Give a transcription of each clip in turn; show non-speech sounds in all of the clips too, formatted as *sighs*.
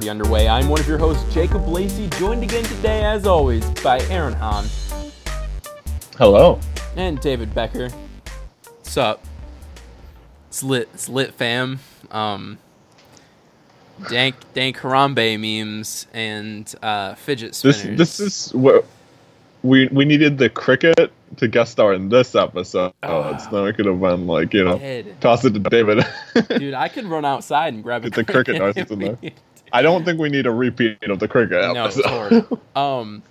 already underway. I'm one of your hosts, Jacob Lacey, joined again today, as always, by Aaron Hahn Hello. and David Becker. What's up? It's lit, it's lit, fam. Um, dank, dank Harambe memes and uh, fidget This spinners. this is what we we needed the cricket to guest star in this episode. Ah. so then we could have been like you know Dead. toss it to David. *laughs* Dude, I could run outside and grab a Get the cricket cricket noises in there. I don't think we need a repeat of the cricket No, it's episode. *laughs* Um,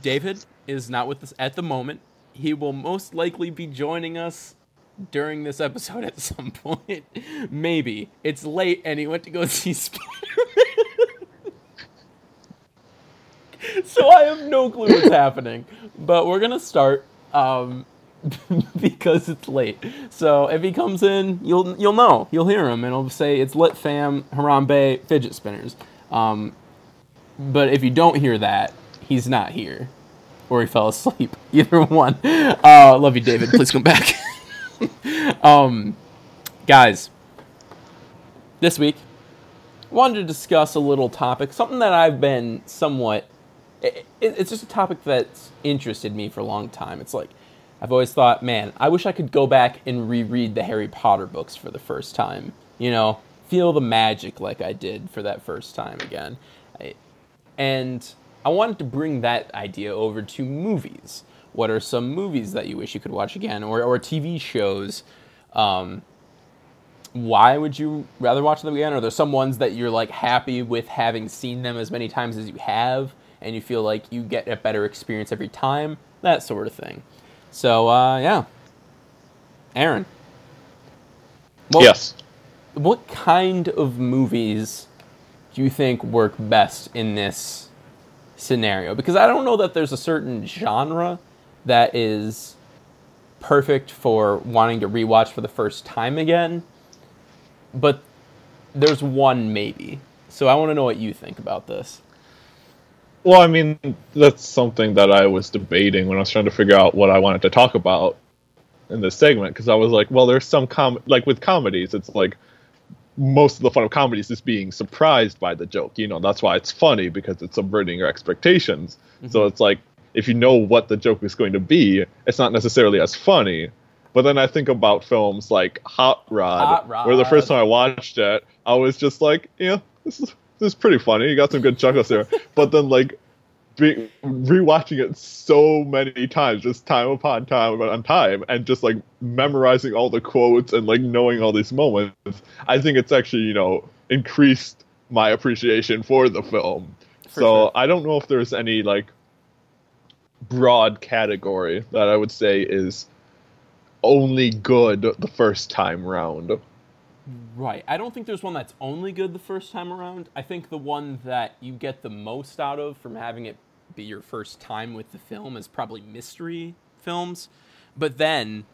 David is not with us at the moment. He will most likely be joining us during this episode at some *laughs* point. Maybe it's late and he went to go *laughs* see Spider-Man. so I have no clue what's happening, but we're gonna start. Um, *laughs* because it's late. So if he comes in, you'll you'll know. You'll hear him, and he'll say it's lit fam Harambe fidget spinners. Um, but if you don't hear that, he's not here, or he fell asleep. *laughs* Either one. Uh, love you, David. Please come back. *laughs* um, guys, this week wanted to discuss a little topic, something that I've been somewhat. It, it- it's just a topic that's interested me for a long time. It's like I've always thought, man, I wish I could go back and reread the Harry Potter books for the first time. You know, feel the magic like I did for that first time again. I, and I wanted to bring that idea over to movies. What are some movies that you wish you could watch again, or or TV shows? Um, why would you rather watch them again? Are there some ones that you're like happy with having seen them as many times as you have, and you feel like you get a better experience every time? That sort of thing. So uh, yeah, Aaron. What, yes. What kind of movies do you think work best in this scenario? Because I don't know that there's a certain genre that is perfect for wanting to rewatch for the first time again, but there's one maybe. So I want to know what you think about this. Well, I mean, that's something that I was debating when I was trying to figure out what I wanted to talk about in this segment because I was like, well, there's some com like with comedies, it's like most of the fun of comedies is being surprised by the joke. You know, that's why it's funny because it's subverting your expectations. So mm-hmm. it's like if you know what the joke is going to be, it's not necessarily as funny. But then I think about films like Hot Rod, Hot where the first time I watched it, I was just like, yeah, this is is pretty funny. You got some good chuckles there. but then like be, rewatching it so many times, just time upon time upon time, and just like memorizing all the quotes and like knowing all these moments, I think it's actually you know increased my appreciation for the film. For so sure. I don't know if there's any like broad category that I would say is only good the first time round. Right. I don't think there's one that's only good the first time around. I think the one that you get the most out of from having it be your first time with the film is probably mystery films. But then,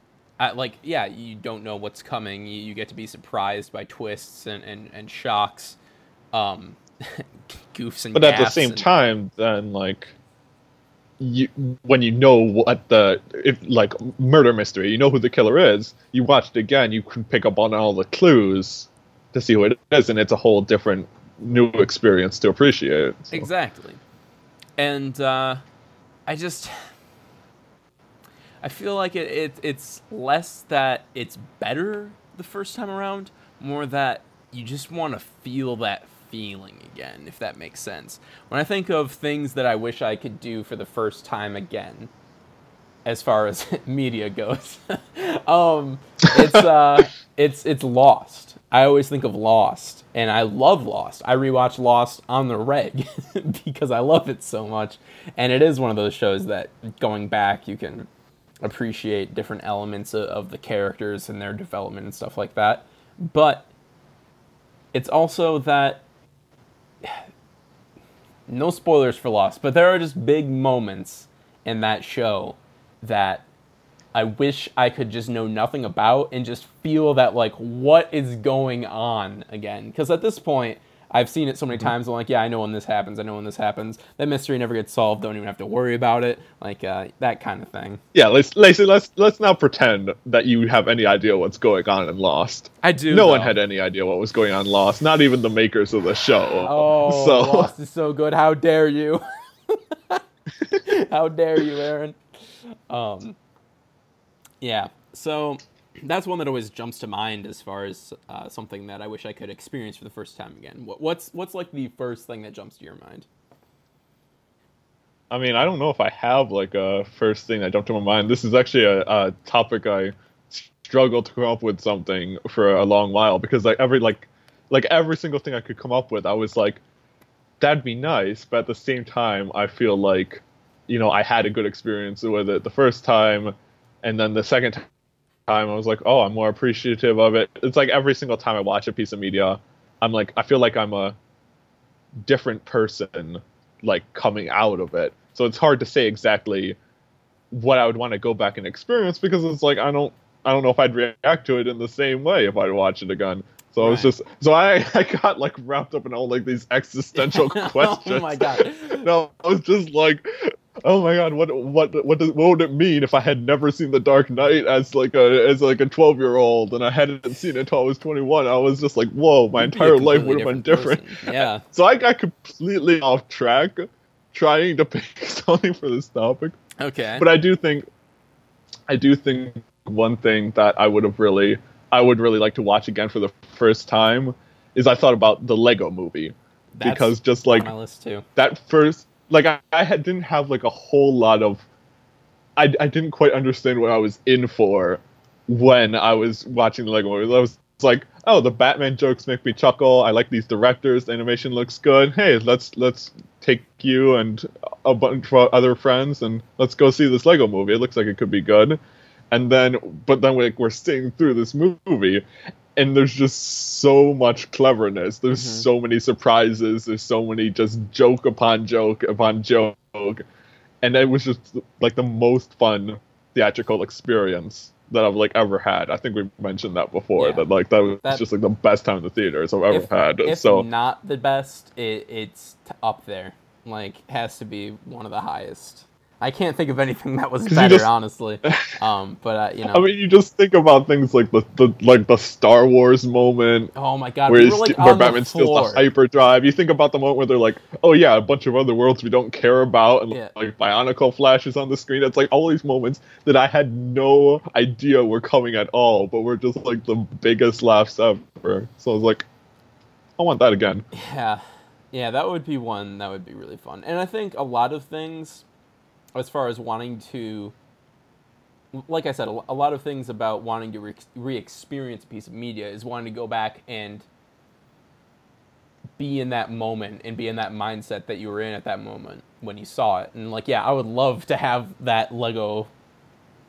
uh, like, yeah, you don't know what's coming. You, you get to be surprised by twists and, and, and shocks, um, *laughs* goofs and but at the same and- time then like you when you know what the if like murder mystery you know who the killer is you watch it again you can pick up on all the clues to see who it is and it's a whole different new experience to appreciate so. Exactly. And uh, I just I feel like it, it it's less that it's better the first time around, more that you just want to feel that feeling again, if that makes sense. When I think of things that I wish I could do for the first time again, as far as *laughs* media goes, *laughs* um, it's uh, *laughs* it's it's Lost. I always think of Lost, and I love Lost. I rewatch Lost on the reg because I love it so much, and it is one of those shows that going back you can appreciate different elements of, of the characters and their development and stuff like that. But it's also that *sighs* no spoilers for Lost, but there are just big moments in that show that I wish I could just know nothing about and just feel that like what is going on again. Because at this point, I've seen it so many times. I'm like, yeah, I know when this happens. I know when this happens. That mystery never gets solved. Don't even have to worry about it. Like uh, that kind of thing. Yeah, let's Lacey, let's let's not pretend that you have any idea what's going on in Lost. I do. No though. one had any idea what was going on in Lost. Not even the makers of the show. Oh, so *laughs* Lost is so good. How dare you? *laughs* How dare you, Aaron? Um, yeah. So that's one that always jumps to mind as far as uh, something that I wish I could experience for the first time again. What, what's what's like the first thing that jumps to your mind? I mean, I don't know if I have like a first thing that jumped to my mind. This is actually a, a topic I struggled to come up with something for a long while because like every like like every single thing I could come up with, I was like, that'd be nice, but at the same time, I feel like, you know, I had a good experience with it the first time, and then the second time, I was like, oh, I'm more appreciative of it. It's like every single time I watch a piece of media, I'm like, I feel like I'm a different person, like coming out of it. So it's hard to say exactly what I would want to go back and experience because it's like I don't I don't know if I'd react to it in the same way if I'd watch it again. So I was just so I *laughs* I got like wrapped up in all like these existential questions. *laughs* oh my god. *laughs* no, I was just like, oh my god, what what what does, what would it mean if I had never seen The Dark Knight as like a as like a twelve year old and I hadn't seen it until I was twenty one? I was just like, whoa, my You'd be a entire life would have been different. person. Yeah. *laughs* So I got completely off track trying to pick *laughs* something for this topic. Okay. But I do think I do think one thing that I would have really I would really like to watch again for the first time is I thought about the Lego movie. That's because just on like my list too. that first like I, I had, didn't have like a whole lot of I, I didn't quite understand what I was in for when I was watching the Lego movie. I was like, oh, the Batman jokes make me chuckle. I like these directors. The animation looks good. Hey, let's let's take you and a bunch of other friends and let's go see this Lego movie. It looks like it could be good. And then, but then like we're sitting through this movie, and there's just so much cleverness. There's Mhm. so many surprises. There's so many just joke upon joke upon joke, and it was just like the most fun theatrical experience that I've like ever had. I think we mentioned that before. Yeah. That like that was That- just like the best time in the theaters I've ever if, had. if so not the best, it, it's up there. Like has to be one of the highest. I can't think of anything that was *laughs* better, just- honestly. Um, but uh, you *laughs* know, I mean, you just think about things like the, the like the Star Wars moment oh my god, where, we like where Batman the steals the hyperdrive. You think about the moment where they're like, "Oh yeah, a bunch of other worlds we don't care about," and Yeah. like Bionicle flashes on the screen. It's like all these moments that I had no idea were coming at all, but were just like the biggest laughs ever. So I was like, I want that again. Yeah, yeah, that would be one that would be really fun. And I think a lot of things, as far as wanting to, like I said, a, lot of things about wanting to re- re-experience a piece of media is wanting to go back and be in that moment and be in that mindset that you were in at that moment when you saw it. And like, yeah, I would love to have that Lego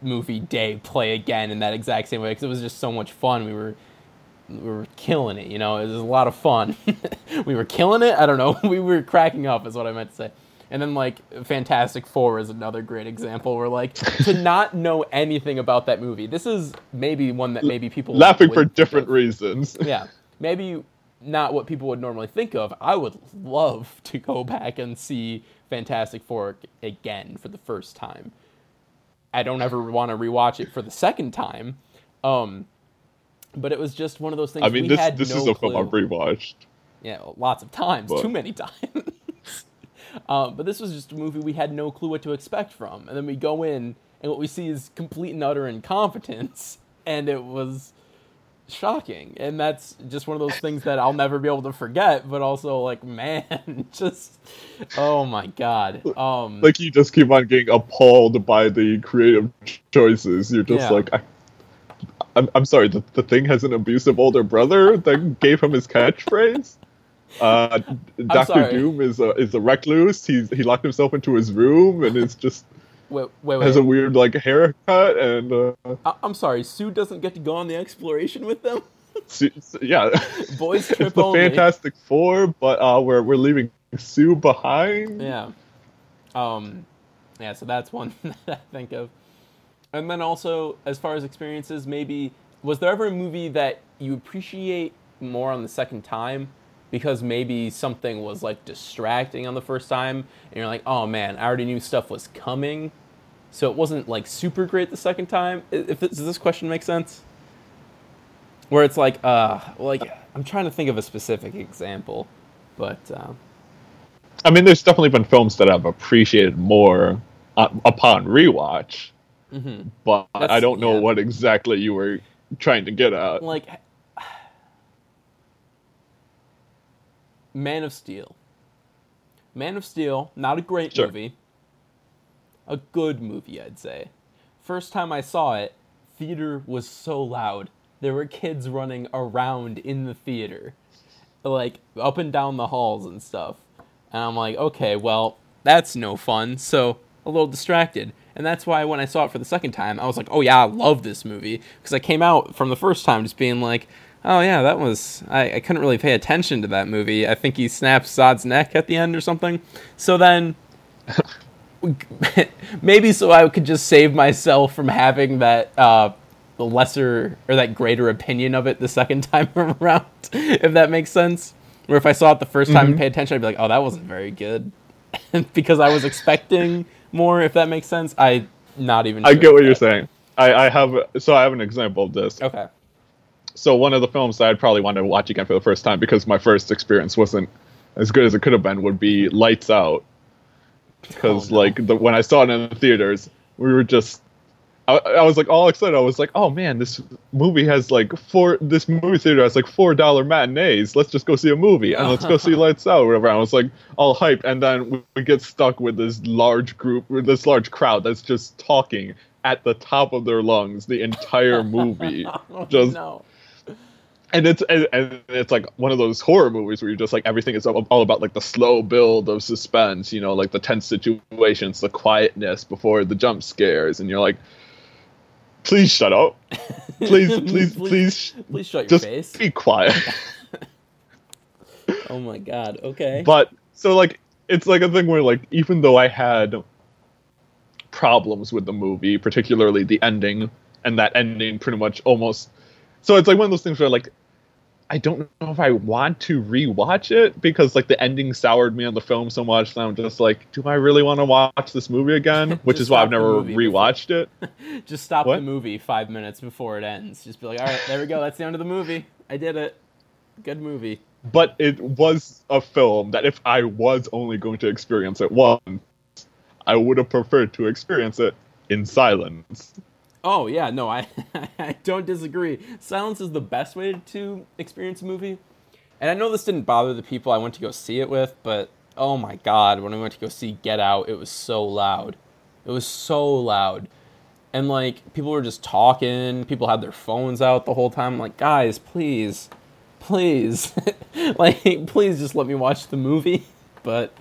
movie day play again in that exact same way because it was just so much fun. We were we were killing it, you know. It was a lot of fun. *laughs* we were killing it. I don't know. *laughs* We were cracking up, is what I meant to say. And then like Fantastic Four is another great example where like to not know anything about that movie. This is maybe one that maybe people Laughing for different of. reasons. Yeah, maybe not what people would normally think of. I would love to go back and see Fantastic Four again for the first time. I don't ever want to rewatch it for the second time. Um, but it was just one of those things. I mean, this this no is a film. I've rewatched. Yeah, lots of times, But- too many *laughs* times. Um, but this was just a movie we had no clue what to expect from, and then we go in, and what we see is complete and utter incompetence, *laughs* and it was shocking. And that's just one of those things that I'll never be able to forget. But also, like, *laughs* man, just oh my god. Um, Like you just keep on getting appalled by the creative choices. You're just Yeah. like, I, I'm, I'm sorry. The, the thing has an abusive older brother that gave him his catchphrase. Uh, *laughs* Doctor. Doom is a is a recluse. He's he locked himself into his room and is just wait, wait, wait. has a weird like haircut and uh, I- I'm sorry. Sue doesn't get to go on the exploration with them. *laughs* Su- Su- yeah. *laughs* Boys it's the only. Fantastic Four, but uh, we're we're leaving Sue behind. Yeah. Um, yeah, so that's one that I think of. And then also, as far as experiences, maybe was there ever a movie that you appreciate more on the second time, because maybe something was like distracting on the first time and you're like, "Oh man, I already knew stuff was coming." So it wasn't like super great the second time. If this, does this question make sense? Where it's like uh like I'm trying to think of a specific example, but um, I mean, there's definitely been films that I've appreciated more uh, upon rewatch, but I don't know yeah. what exactly you were trying to get at. like Man of Steel. Man of Steel, not a great Sure. movie. A good movie, I'd say. First time I saw it, theater was so loud. There were kids running around in the theater. Like up and down the halls and stuff. And I'm like, okay, well, that's no fun. So a little distracted. And that's why when I saw it for the second time, I was like, oh yeah, I love this movie. Because I came out from the first time just being like, oh yeah, that was. I, I couldn't really pay attention to that movie. I think he snaps Zod's neck at the end or something. So then. *laughs* maybe so I could just save myself from having that uh, the lesser or that greater opinion of it the second *laughs* time *laughs* around, if that makes sense. Where if I saw it the 1st time and paid attention, I'd be like, "Oh, that wasn't very good," because I was expecting more. If that makes sense, I not even. I get what you're saying. I, I have so I have an example of this. Okay. So one of the films that I'd probably want to watch again for the first time because my first experience wasn't as good as it could have been would be Lights Out. Because Oh, no. like the when I saw it in the theaters, we were just. I, I was like all excited. I was like, "Oh man, this movie has like four. This movie theater has like four dollar matinees. Let's just go see a movie and let's go see *laughs* Lights Out." Or whatever. I was like all hyped, and then we, we get stuck with this large group, with this large crowd that's just talking at the top of their lungs the entire movie. *laughs* Oh, just no. And it's and, and it's like one of those horror movies where you're just like everything is all about like the slow build of suspense you know like the tense situations the quietness before the jump scares and you're like please shut up please *laughs* please please Please shut your just face. be quiet *laughs* Oh my god. Okay. but so like it's like a thing where like even though i had problems with the movie particularly the ending and that ending pretty much almost so it's like one of those things where like i don't know if i want to rewatch it because like the ending soured me on the film so much that i'm just like do i really want to watch this movie again *laughs* which is why i've never rewatched it *laughs* Just stop What? the movie five minutes before it ends. Just be like, all right, there we go. That's the end of the movie. I did it. Good movie. but it was a film that if i was only going to experience it once i would have preferred to experience it in silence Oh yeah, no, I *laughs* I don't disagree. Silence is the best way to experience a movie. And I know this didn't bother the people I went to go see it with, but oh my god, when I went to go see Get Out, it was so loud. It was so loud. And like people were just talking, people had their phones out the whole time. I'm like, guys, please, please, *laughs* like, please just let me watch the movie. *laughs* But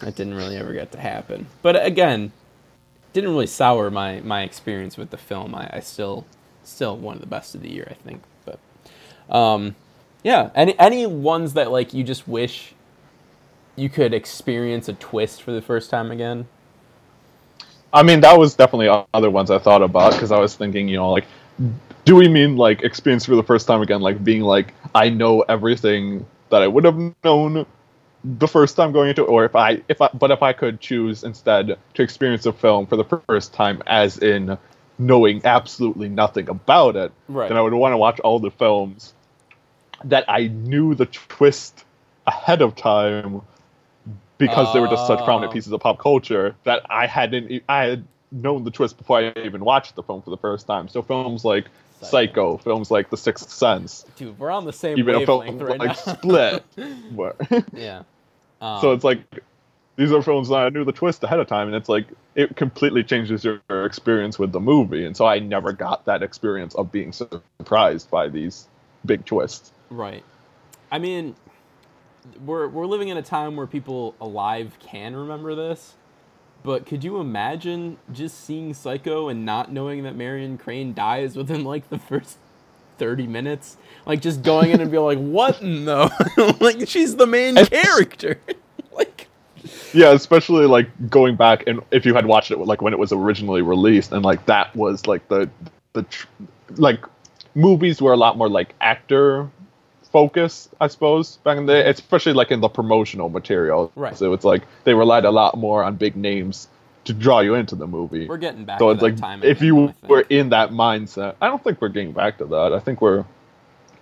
that didn't really ever get to happen. But again, didn't really sour my my experience with the film. I, I still still one of the best of the year, I think. But um, yeah, any any ones that like you just wish you could experience a twist for the first time again. I mean, that was definitely other ones I thought about because I was thinking, you know, like, do we mean like experience for the first time again, like being like I know everything that I would have known the first time going into it, or if I if I but if I could choose instead to experience a film for the first time as in knowing absolutely nothing about it, Right. then I would want to watch all the films that I knew the twist ahead of time because they were just such prominent Oh. pieces of pop culture that I hadn't I had known the twist before I even watched the film for the first time. So films like Psycho. Psycho, films like The Sixth Sense, Dude, we're on the same even a wavelength film right like now. Split. *laughs* yeah. Um, so it's like these are films that I knew the twist ahead of time, and it's like it completely changes your experience with the movie. And so I never got that experience of being surprised by these big twists. Right. I mean, we're we're living in a time where people alive can remember this, but could you imagine just seeing Psycho and not knowing that Marion Crane dies within like the first thirty minutes? Like just going in and be like, "What in the *laughs* like? She's the main character." *laughs* like, Yeah, especially like going back and if you had watched it like when it was originally released, and like that was like the the tr- like movies were a lot more like actor focus, I suppose, back in the day, especially like in the promotional material. Right. So it's like they relied a lot more on big names to draw you into the movie. We're getting back so to it's that like time. if you I were in that mindset, I don't think we're getting back to that. I think we're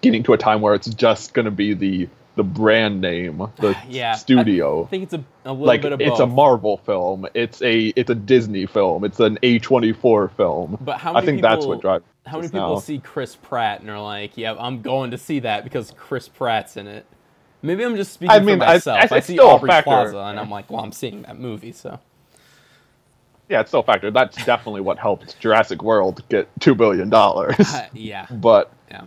getting to a time where it's just going to be the the brand name, *sighs* the Yeah, studio. I think it's a, a little like bit of it's a. Marvel film, it's a it's a Disney film, it's an A twenty four film. But how I many think that's people- what drives. How many people now. see Chris Pratt and are like, "Yeah, I'm going to see that because Chris Pratt's in it." Maybe I'm just speaking I mean, for myself. I- I, it's see Aubrey. Plaza, and I'm like, "Well, I'm seeing that movie." So Yeah, it's still a factor. That's definitely what helped Jurassic World get two billion dollars. uh, *laughs* yeah, but yeah,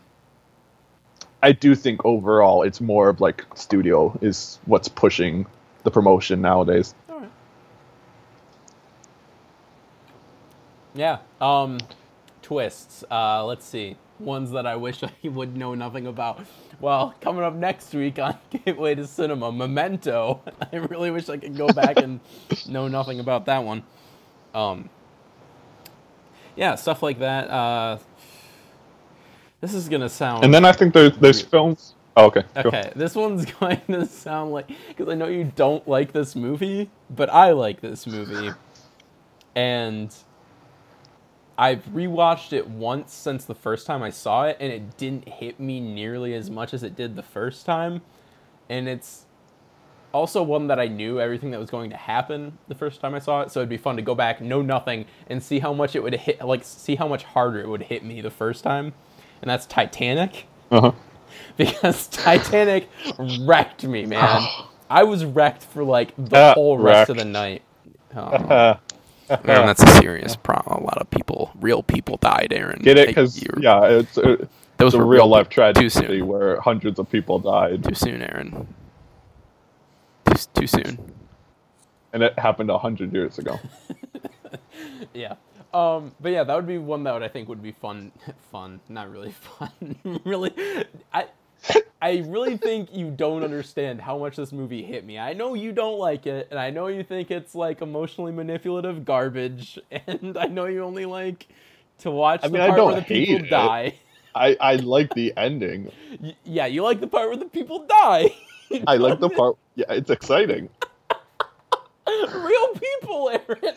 I do think overall it's more of like studio is what's pushing the promotion nowadays. all right, yeah. Um, twists. Uh, let's see. Ones that I wish *laughs* I would know nothing about. Well, coming up next week on *laughs* Gateway to Cinema, Memento. I really wish I could go back and know nothing about that one. Um, yeah, stuff like that. Uh, this is gonna sound And then I think there's there's films. Oh, okay. go. okay. This one's *laughs* going to sound like because I know you don't like this movie, but I like this movie, and I've rewatched it once since the first time I saw it, and it didn't hit me nearly as much as it did the first time, and it's also one that I knew everything that was going to happen the first time I saw it, so it'd be fun to go back, know nothing, and see how much it would hit, like see how much harder it would hit me the first time, and that's Titanic Uh-huh. *laughs* because Titanic wrecked me, man. *sighs* I was wrecked for like the Uh, whole rest of the night. *laughs* Oh, man, that's a serious problem. A lot of people, real people, died, Aaron. get it? Like, Because you're- yeah, it's uh, those it's a were real life tragedy Too soon. where hundreds of people died, Too soon, Aaron. Too, too soon. and it happened a hundred years ago. *laughs* Yeah. Um, but yeah, that would be one that would, I think would be fun. *laughs* Fun, not really *laughs* fun. really, I, I really think you don't understand how much this movie hit me. I know you don't like it, and I know you think it's like emotionally manipulative garbage, and I know you only like to watch I the mean, I part don't where the people hate it. die. I I like the ending. Yeah, you like the part where the people die. I like the part. Yeah, it's exciting. *laughs* real people, Aaron.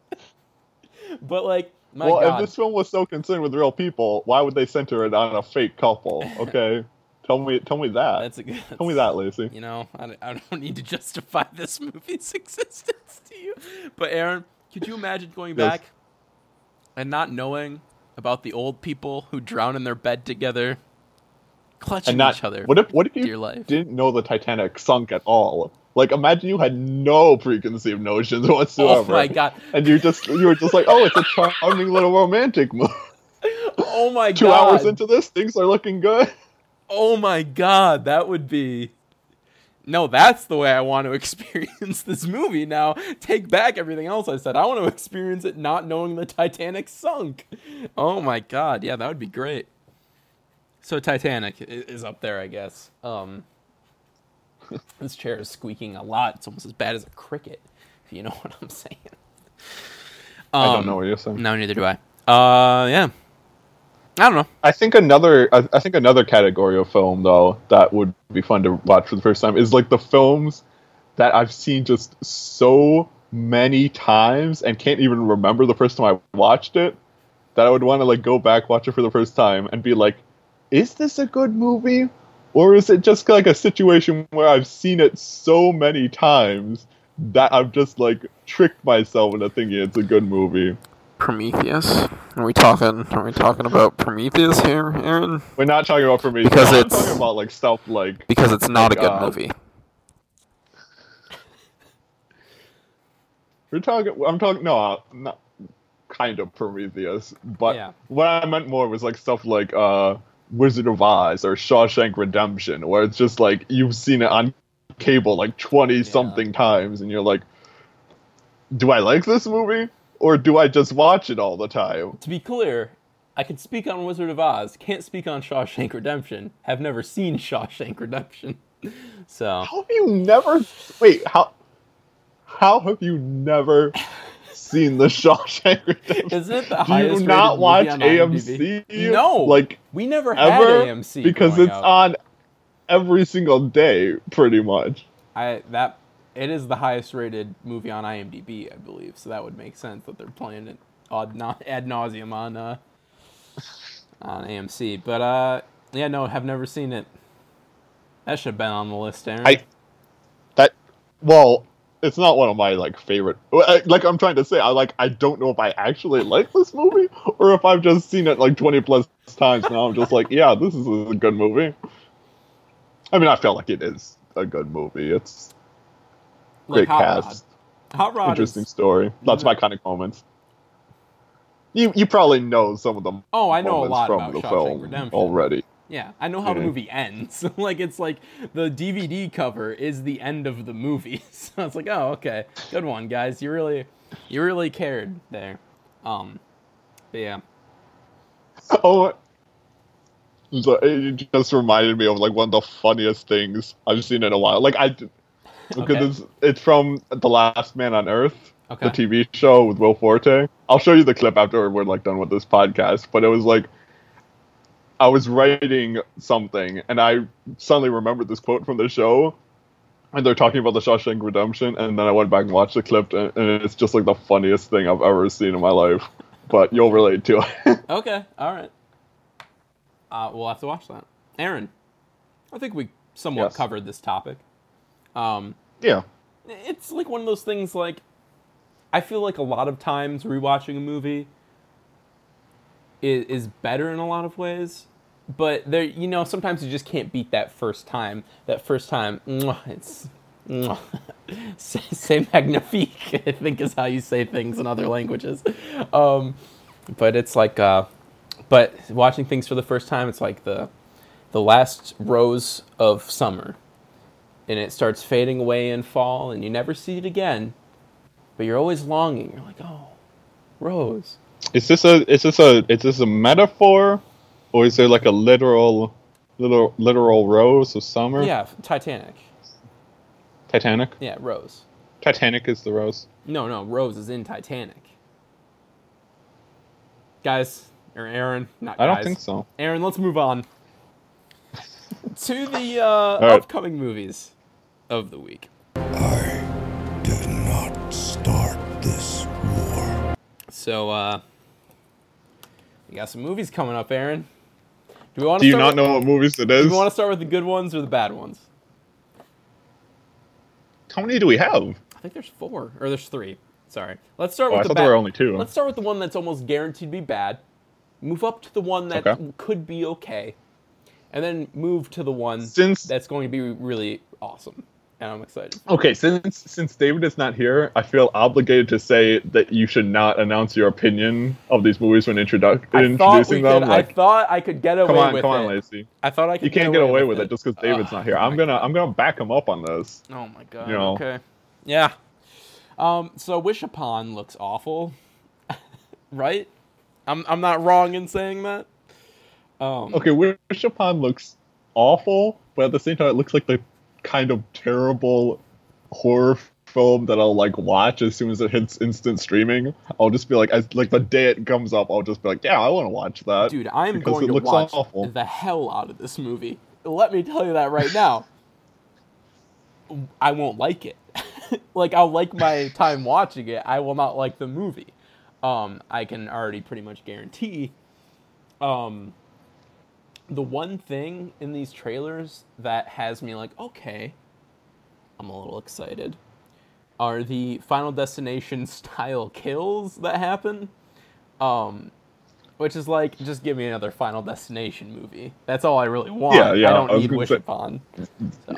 *laughs* but like, my well, God. if this film was so concerned with real people, why would they center it on a fake couple? Okay, tell me, tell me that. That's a good. tell me that, Lacey. You know, I, don't- I don't need to justify *laughs* this movie's existence to you. But Aaron, could you imagine going Yes. back and not knowing about the old people who drown in their bed together, clutching And not each other? What if what if you life. didn't know the Titanic sunk at all? Like, imagine you had no preconceived notions whatsoever. oh my god! And you just you were just like, oh, it's a *laughs* charming little romantic movie. Oh my *laughs* Two god! hours into this, things are looking good. Oh my god, that would be. No, that's the way I want to *laughs* experience this movie now. Take back everything else I said. I want to experience it not knowing the Titanic sunk. Oh my god, yeah, that would be great. So Titanic is up there, I guess. Um, *laughs* this chair is squeaking a lot. It's almost as bad as a cricket, if you know *laughs* what I'm saying. I don't Um, know what you're saying. No, neither do I. Uh, yeah. I don't know. I think another I, I think another category of film though that would be fun to watch for the first time is like the films that I've seen just so many times and can't even remember the first time I watched it that I would want to like go back watch it for the first time and be like is this a good movie or is it just like a situation where I've seen it so many times that I've just like tricked myself into thinking it's a good movie. Prometheus? Are we talking? Are we talking about Prometheus here, Aaron? We're not talking about Prometheus. me Because I'm it's- talking about like stuff like Because it's not a good God. movie. *laughs* We're talking. I'm talking. No, uh, not kind of Prometheus, but Yeah. what I meant more was like stuff like uh, Wizard of Oz or Shawshank Redemption, where it's just like you've seen it on cable like twenty something times, and you're like, do I like this movie or do I just watch it all the time? To be clear, I can speak on Wizard of Oz, can't speak on Shawshank Redemption. Have never seen *laughs* Shawshank Redemption. So How have you never? Wait, how? How have you never seen The *laughs* Shawshank Redemption. Isn't it the Do highest you not watch? AMC? No. like We never had ever AMC because it's on every single day, pretty much. I that it is the highest rated movie on IMDb, I believe. So that would make sense that they're playing it ad, ad nauseum on uh, on AMC. But uh, yeah, no, have never seen it. That should have been on the list, Aaron. I that well, it's not one of my like favorite. Like I'm trying to say, I like I don't know if I actually like this movie or if I've just seen it like 20 plus times now. I'm just like, *laughs* yeah, this is a good movie. I mean, I feel like it is a good movie. It's Like great Hot cast, Rod. Hot Rod interesting is- story, lots of iconic moments. You you probably know some of them. Oh, I know a lot from about the Shawshank film Redemption. already. Yeah, I know how the movie ends. *laughs* like it's like the DVD cover is the end of the movie. *laughs* so it's like, oh, okay, good one, guys. You really, you really cared there. Um, but yeah. *laughs* Oh, it just reminded me of like one of the funniest things I've seen in a while. Like I, because Okay. it's it's from The Last Man on Earth, Okay. the TV show with Will Forte. I'll show you the clip after we're like done with this podcast. But it was like I was writing something and I suddenly remembered this quote from the show. And they're talking about the Shawshank Redemption, and then I went back and watched the clip, and, and it's just like the funniest thing I've ever seen in my life. But you'll relate to it. *laughs* Okay, all right. Uh, we'll have to watch that. Aaron, I think we somewhat Yes. covered this topic. Um, yeah. it's like one of those things. Like, I feel like a lot of times rewatching a movie is, is better in a lot of ways, but there, you know, sometimes you just can't beat that first time. That first time, it's. *laughs* say, magnifique, *laughs* I think is how you say things in other languages. Um, but it's like, uh, but watching things for the first time, it's like the, the last rose of summer and it starts fading away in fall and you never see it again but you're always longing you're like oh rose Is this a is this a is this a metaphor, or is there like a literal, literal literal rose of summer? yeah titanic Titanic. yeah rose Titanic is the rose. no no rose is in titanic guys or aaron not guys. I don't think so. aaron let's move on *laughs* to the uh, right. upcoming movies of the week I did not start this war. so uh we got some movies coming up aaron do we want Do you not know what movies it do we want to start with the good ones or the bad ones How many do we have? I think there's four or there's three. Sorry. Let's start Oh, with I the thought bad. there were only two. Let's start with the one that's almost guaranteed to be bad. Move up to the one that Okay. could be okay, and then move to the one Since that's going to be really awesome. And I'm excited. okay, since since David is not here, I feel obligated to say that you should not announce your opinion of these movies when introdu- I thought we introducing could. them. Like, I thought I could get away come on, with come on, it. Lacey. I thought I could. You can't get away with it just because David's not here. I'm gonna God. I'm gonna back him up on this. Oh my god. You know. Okay. Yeah. Um. So Wish Upon looks awful, *laughs* right? I'm I'm not wrong in saying that. Um, Okay, Wish Upon looks awful, but at the same time, it looks like the kind of terrible horror film that I'll like watch as soon as it hits instant streaming. I'll just be like, as like the day it comes up, I'll just be like, yeah, I want to watch that. Dude, I'm going to watch awful. the hell out of this movie. Let me tell you that right now. I won't like it. *laughs* like I'll like my time watching it. I will not like the movie. Um, I can already pretty much guarantee. Um, the one thing in these trailers that has me like, okay, I'm a little excited, are the Final Destination *laughs* style kills that happen. Um, which is like, just give me another Final Destination movie. That's all I really want. Yeah, yeah, I don't I need Wish say- Upon.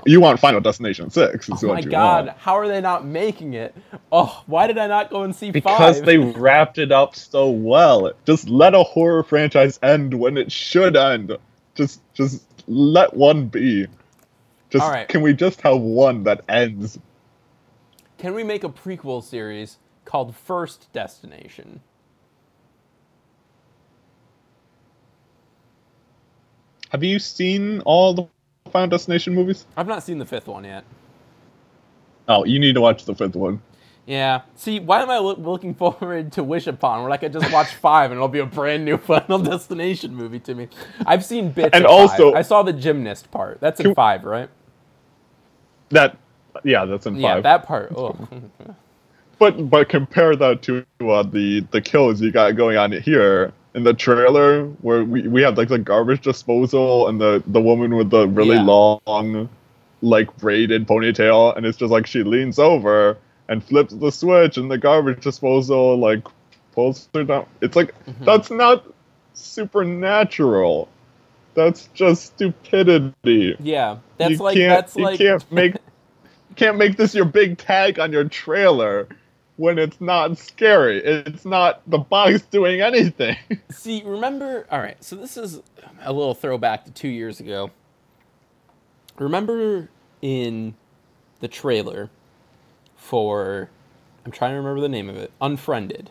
You want Final Destination Six? Is Oh what my you god, want. how are they not making it? Oh, why did I not go and see Because five? they wrapped it up so well. Just let a horror franchise end when it should end. Just, just let one be. Just right. can we just have one that ends? Can we make a prequel series called First Destination? Have you seen all the Final Destination movies? I've not seen the fifth one yet. Oh, you need to watch the fifth one. Yeah. See, why am I loo- looking *laughs* forward to Wish Upon, where like I could just watch five and it'll be a brand new *laughs* Final Destination movie to me? I've seen bits. And of also- five. I saw the gymnast part. That's in five, right? That, yeah, that's in Five. Yeah, that part. Oh, But but compare that to uh, the the kills you got going on here in the trailer, where we, we have like the garbage disposal and the the woman with the really Yeah. long, like braided ponytail, and it's just like she leans over and flips the switch, and the garbage disposal like pulls her down. It's like Mm-hmm. that's not supernatural. That's just stupidity. yeah. That's you like can't, that's you like can't *laughs* make you can't make this your big tag on your trailer when it's not scary. It's not the body's doing anything. *laughs* See, remember? All right, so this is a little throwback to two years ago. Remember in the trailer for, I'm trying to remember the name of it, Unfriended.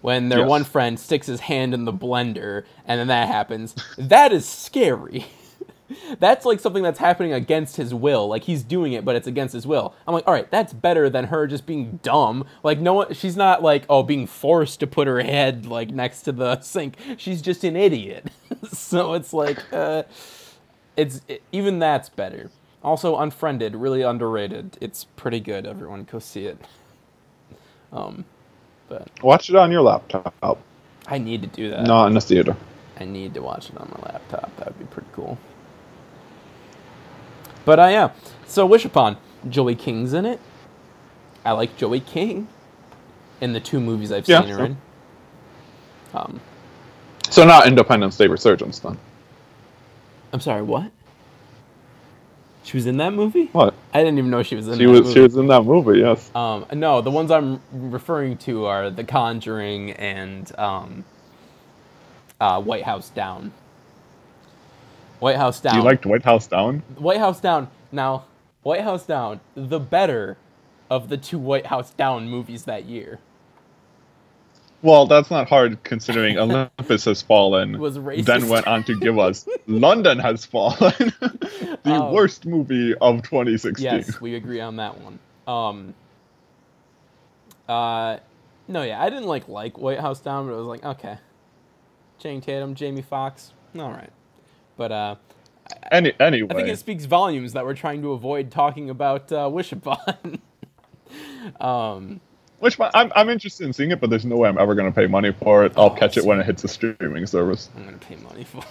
When their Yes. one friend sticks his hand in the blender and then that happens, that is scary. *laughs* that's like something that's happening against his will. Like he's doing it, but it's against his will. I'm like, all right, that's better than her just being dumb. Like no one, she's not like oh being forced to put her head like next to the *laughs* sink. She's just an idiot. *laughs* so it's like, uh, it's it, even that's better. Also, Unfriended, really underrated. It's pretty good. Everyone go see it. Um, but Watch it on your laptop, I need to do that. not in a theater. I need to watch it on my laptop. That would be pretty cool. But uh, yeah, so Wish Upon, Joey King's in it. I like Joey King in the two movies I've Yeah, seen her in. Um, So not Independence Day Resurgence then. I'm sorry, what? She was in that movie? What? I didn't even know she was in She that was movie. she was in that movie, yes. Um, no, the ones I'm referring to are The Conjuring and um, uh, White House Down. White House Down. You liked White House Down? White House Down. Now, White House Down, the better of the two White House Down movies that year. Well, that's not hard considering Olympus has fallen. Was racist. Then went on to give us London has fallen, *laughs* the Oh. worst movie of 2016. Yes, we agree on that one. Um, uh, no, yeah, I didn't like like White House Down, but I was like okay, Channing Tatum, Jamie Foxx, all right, but uh, Any anyway, I think it speaks volumes that we're trying to avoid talking about uh, Wish Upon. *laughs* um, which I'm I'm interested in seeing it, but there's no way I'm ever going to pay money for it. I'll Oh, catch it when it hits a streaming service. I'm gonna pay money for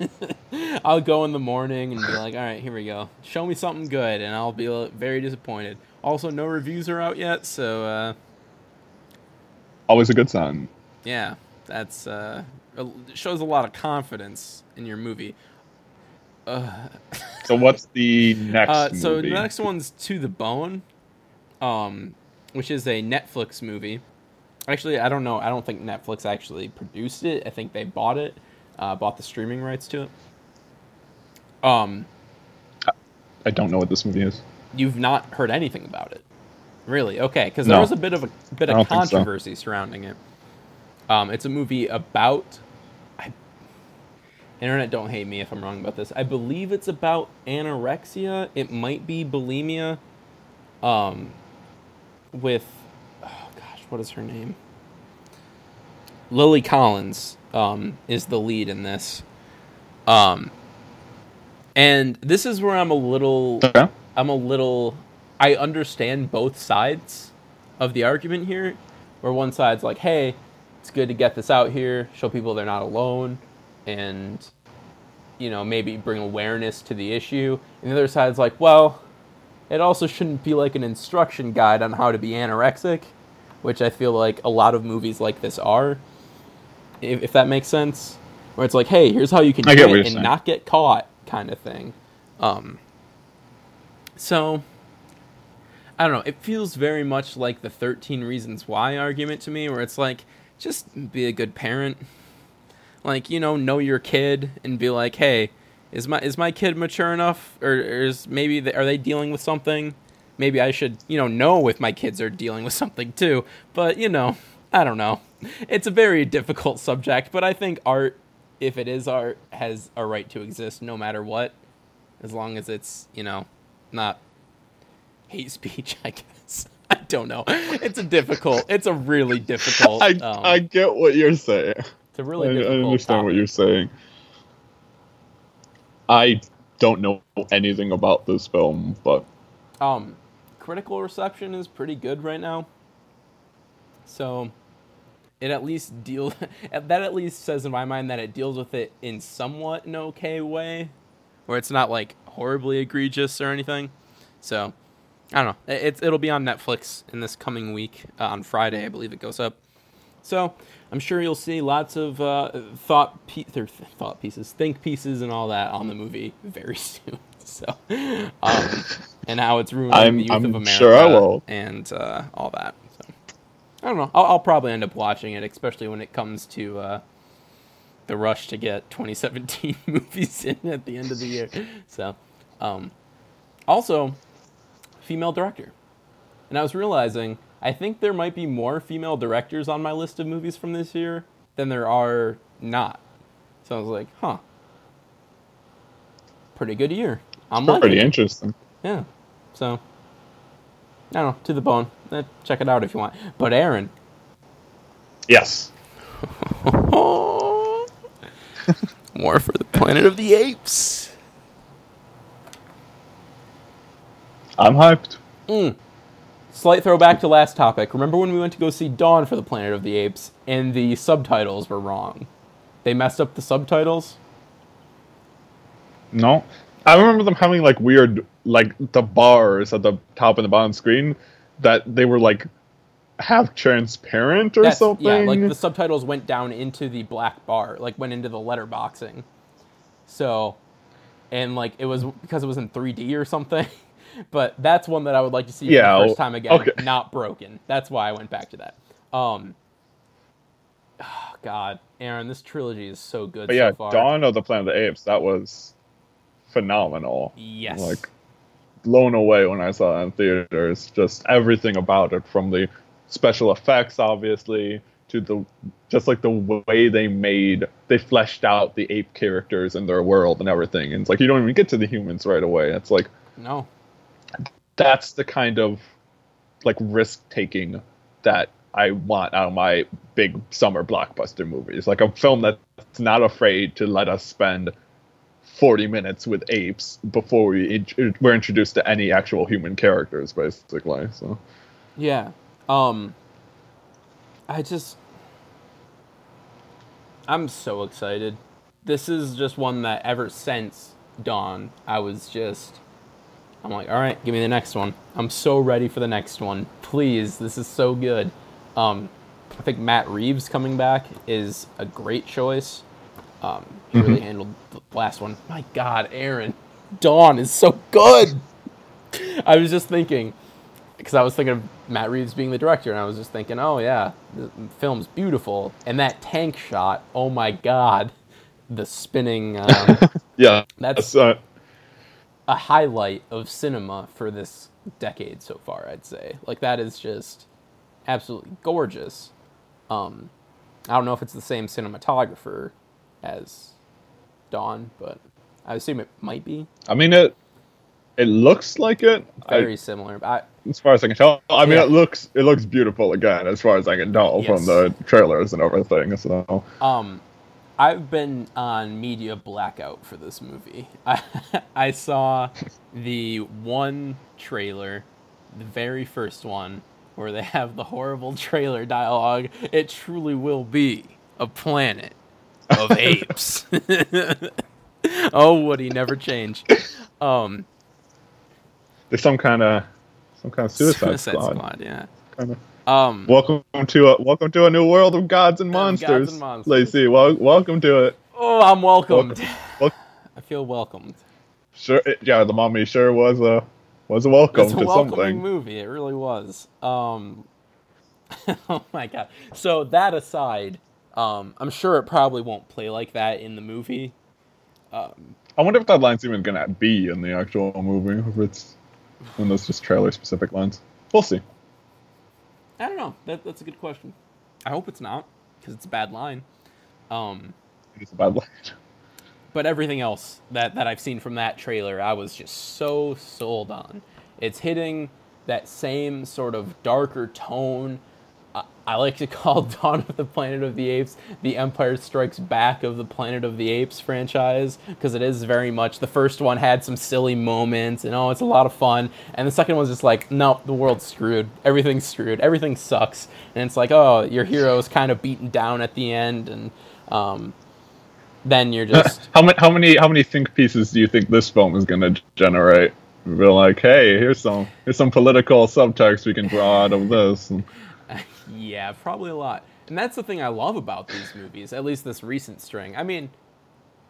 it. *laughs* I'll go in the morning and be like, all right, here we go. Show me something good, and I'll be uh, very disappointed. Also, no reviews are out yet, so uh, Always a good sign. yeah, that's uh, it shows a lot of confidence in your movie. So what's the *laughs* next Uh, so movie? the next one's To the Bone, um, which is a Netflix movie. Actually, I don't know. I don't think Netflix actually produced it. I think they bought it, uh, bought the streaming rights to it. Um, I don't know what this movie is. you've not heard anything about it, really? Okay, because there No. was a bit of a bit of don't so. controversy surrounding it. Um, it's a movie about. I, internet, don't hate me if I'm wrong about this. I believe it's about anorexia. It might be bulimia. Um, with, oh gosh, what is her name? Lily Collins um, is the lead in this. Um, and this is where I'm a little Okay. I'm a little I understand both sides of the argument here, where one side's like, hey, it's good to get this out here, show people they're not alone, and you know, maybe bring awareness to the issue. And the other side's like, well, it also shouldn't be like an instruction guide on how to be anorexic, which I feel like a lot of movies like this are. If, if that makes sense. Where it's like, hey, here's how you can do it and saying. not get caught, kind of thing. Um, so, I don't know. It feels very much like the 13 Reasons Why argument to me, where it's like, just be a good parent. Like, you know, know your kid and be like, hey, is my is my kid mature enough, or, or is maybe they, are they dealing with something? Maybe I should, you know, know if my kids are dealing with something too. But you know, I don't know. It's a very difficult subject, but I think art, if it is art, has a right to exist no matter what, as long as it's you know, not hate speech. *laughs* I guess I don't know. It's a difficult. It's a really difficult. *laughs* I um, I get what you're saying. it's a really I, I understand what you're saying. I don't know anything about this film, but Um, critical reception is pretty good right now. So, it at least deal *laughs* that at least says in my mind that it deals with it in somewhat an okay way, where it's not like horribly egregious or anything. So, I don't know. It- it'll be on Netflix in this coming week uh, on Friday, I believe it goes up. So I'm sure you'll see lots of uh, thought pe- th- thought pieces, think pieces, and all that on the movie very *laughs* soon. So, um, and how it's ruining I'm- the youth I'm of America sure I will. and uh, all that. So I don't know. I'll, I'll probably end up watching it, especially when it comes to uh, the rush to get 2017 *laughs* movies in at the end of the year. So, um, also, female director. And I was realizing, I think there might be more female directors on my list of movies from this year than there are not. So I was like, huh. Pretty good year. I'm pretty liking it. interesting. Yeah. So, I don't know, to the bone. Eh, check it out if you want. But Aaron. Yes. *laughs* War for the Planet of the Apes. I'm hyped. Mm. Slight throwback to last topic. Remember when we went to go see Dawn for the Planet of the Apes and the subtitles were wrong? They messed up the subtitles? No. I remember them having like weird like the bars at the top and the bottom screen that they were like half transparent or That's- something. Yeah, like the subtitles went down into the black bar, like went into the letterboxing. So, and like it was because it was in 3D or something. *laughs* But that's one that I would like to see Yeah, for the first time again, okay. not broken. That's why I went back to that. Um, oh, *sighs* God, Aaron, this trilogy is so good but yeah, so far. Dawn of the Planet of the Apes, that was phenomenal. yes, Like blown away when I saw it in theaters. Just everything about it, from the special effects, obviously, to the just like the way they made, they fleshed out the ape characters in their world and everything. And it's like you don't even get to the humans right away. It's like no, that's the kind of like risk taking that I want out of my big summer blockbuster movies. Like a film that's not afraid to let us spend 40 minutes with apes before we we're introduced to any actual human characters, basically. So Yeah. Um I just I'm so excited. This is just one that ever since Dawn, I was just I'm like, all right, give me the next one. I'm so ready for the next one. Please, this is so good. Um, I think Matt Reeves coming back is a great choice. Um, he really handled the last one. My God, Aaron, Dawn is so good. *laughs* I was just thinking, because I was thinking of Matt Reeves being the director, and I was just thinking, oh yeah, the film's beautiful, and that tank shot, oh my god, the spinning, um, *laughs* yeah, That's- uh, a highlight of cinema for this decade so far. I'd say, like that is just absolutely gorgeous. Um, I don't know if it's the same cinematographer as Dawn, but I assume it might be I mean it. It looks like it. I- very similar. I, as far as I can tell, I mean Yeah. it looks it looks beautiful again, as far as I can tell Yes. from the trailers and everything. So Um, I've been on media blackout for this movie. I, *laughs* I saw the one trailer, the very first one, where they have the horrible *laughs* trailer dialogue. It truly will be a planet of *laughs* apes. oh, Woody, never change. Um, there's some kind of some kind of Suicide, Suicide Squad. Squad, yeah. Kinda. Um, Welcome to a welcome to a new world of gods and Gods monsters. and monsters. Lacey, wel- welcome to it. oh, I'm welcomed. Welcome. *laughs* Wel- I feel welcomed. Sure, it- yeah, the mummy sure was a was a welcome it's a to welcoming something. movie. It really was. Um, *laughs* oh my god. So that aside, um, I'm sure it probably won't play like that in the movie. Um, I wonder if that line's even gonna be in the actual movie, if it's of those just trailer specific lines. We'll see. I don't know. That, that's a good question. I hope it's not because it's a bad line. Um, It's a bad line. but everything else that, that I've seen from that trailer, I was just so sold on. It's hitting that same sort of darker tone. I- like to *laughs* call Dawn of the Planet of the Apes the Empire Strikes Back of the Planet of the Apes franchise because it is very much the first one had some silly moments and oh it's a lot of fun and the second one's just like no the world's screwed everything's screwed everything sucks and it's like oh your hero is kind of beaten down at the end and um, then you're *laughs* just how many how many how many think pieces do you think this film is going to generate? We're like, hey, here's some here's some political subtext we can draw out of this. Yeah, probably a lot. And that's the thing I love about these movies, at least this recent string. I mean,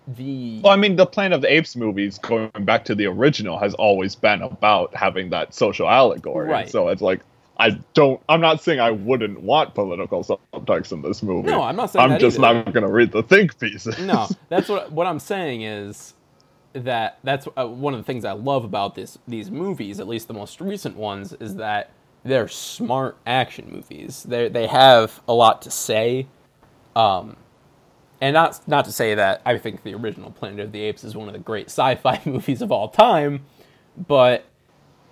the Well, I mean, the Planet of the Apes movies, going back to the original, has always been about having that social allegory. Right. So it's like, I don't. I'm not saying I wouldn't want political subtext in this movie. No, I'm not saying I'm just either. not going to read the think pieces. no, *laughs* that's what what I'm saying is that that's uh, one of the things I love about this these movies, at least the most recent ones, is that they're smart action movies. They they have a lot to say, um, and not not to say that I think the original Planet of the Apes is one of the great sci-fi *laughs* movies of all time, but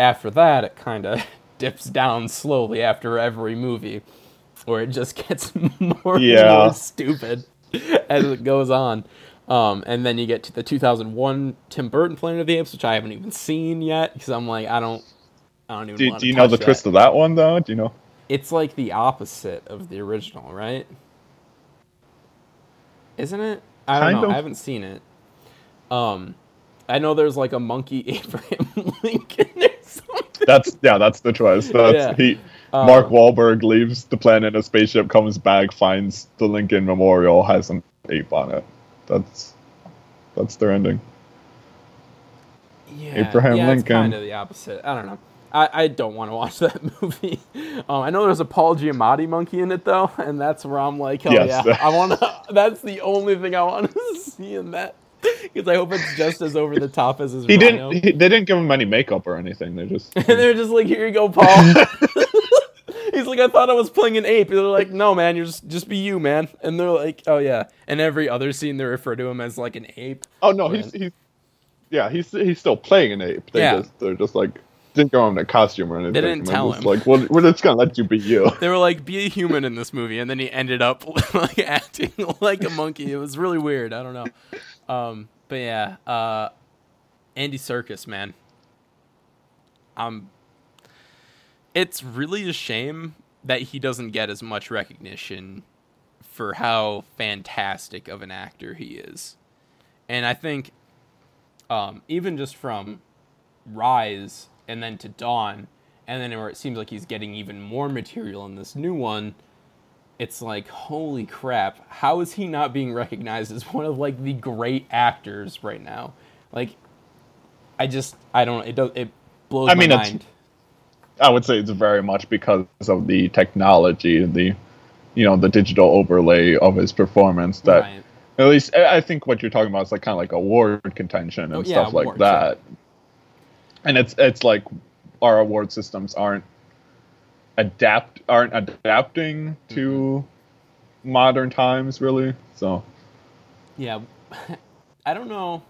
after that it kind of *laughs* dips down slowly after every movie, where it just *laughs* gets more and more stupid as it goes on. Um, and then you get to the 2001 Tim Burton Planet of the Apes, which I haven't even seen yet because I'm like, I don't, I don't even. Do, do you know the that. twist of that one though? Do you know? It's like the opposite of the original, right? Isn't it? I don't Kind know. of. I haven't seen it. Um, I know there's like a monkey *laughs* Abraham Lincoln or something. That's yeah, that's the twist. That's Yeah. he. Um, Mark Wahlberg leaves the planet in a spaceship, comes back, finds the Lincoln Memorial, has an ape on it. That's that's their ending. Yeah, Abraham yeah, Lincoln. Kind of the opposite. I don't know. I, I don't want to watch *laughs* that movie. Um, I know there's a Paul Giamatti monkey in it though, and that's where I'm like, hell Yes. yeah, I want to. *laughs* That's the only thing I want to *laughs* see in that, because I hope it's just as over the top as his He rhino. didn't. He, they didn't give him any makeup or anything. They just. and they're just like, here you go, Paul. He's like, I thought I was playing an ape. And they're like, no, man, you're just just be you, man. And they're like, oh yeah. And every other scene, they refer to him as like an ape. oh no, he's he's. Yeah, he's he's still playing an ape. They Yeah. just they're just like didn't go him a costume or anything. They didn't tell him. Like, well, we're just gonna let you be you. *laughs* They were like, be a human in this movie, and then he ended up *laughs* like acting *laughs* like a monkey. It was really weird. I don't know. Um, but yeah, uh, Andy Serkis, man. Um, it's really a shame that he doesn't get as much recognition for how fantastic of an actor he is, and I think, um, even just from Rise and then to Dawn, and then where it seems like he's getting even more material in this new one, it's like, holy crap, how is he not being recognized as one of like the great actors right now? Like, I just, I don't, it does, it blows I my mean, it's- mind. I would say it's very much because of the technology, the you know the digital overlay of his performance that Right. at least I think what you're talking about is like kind of like award contention and Oh, yeah, stuff like that. And it's it's like our award systems aren't adapt aren't adapting to Mm-hmm. modern times really. So Yeah, *laughs* I don't know.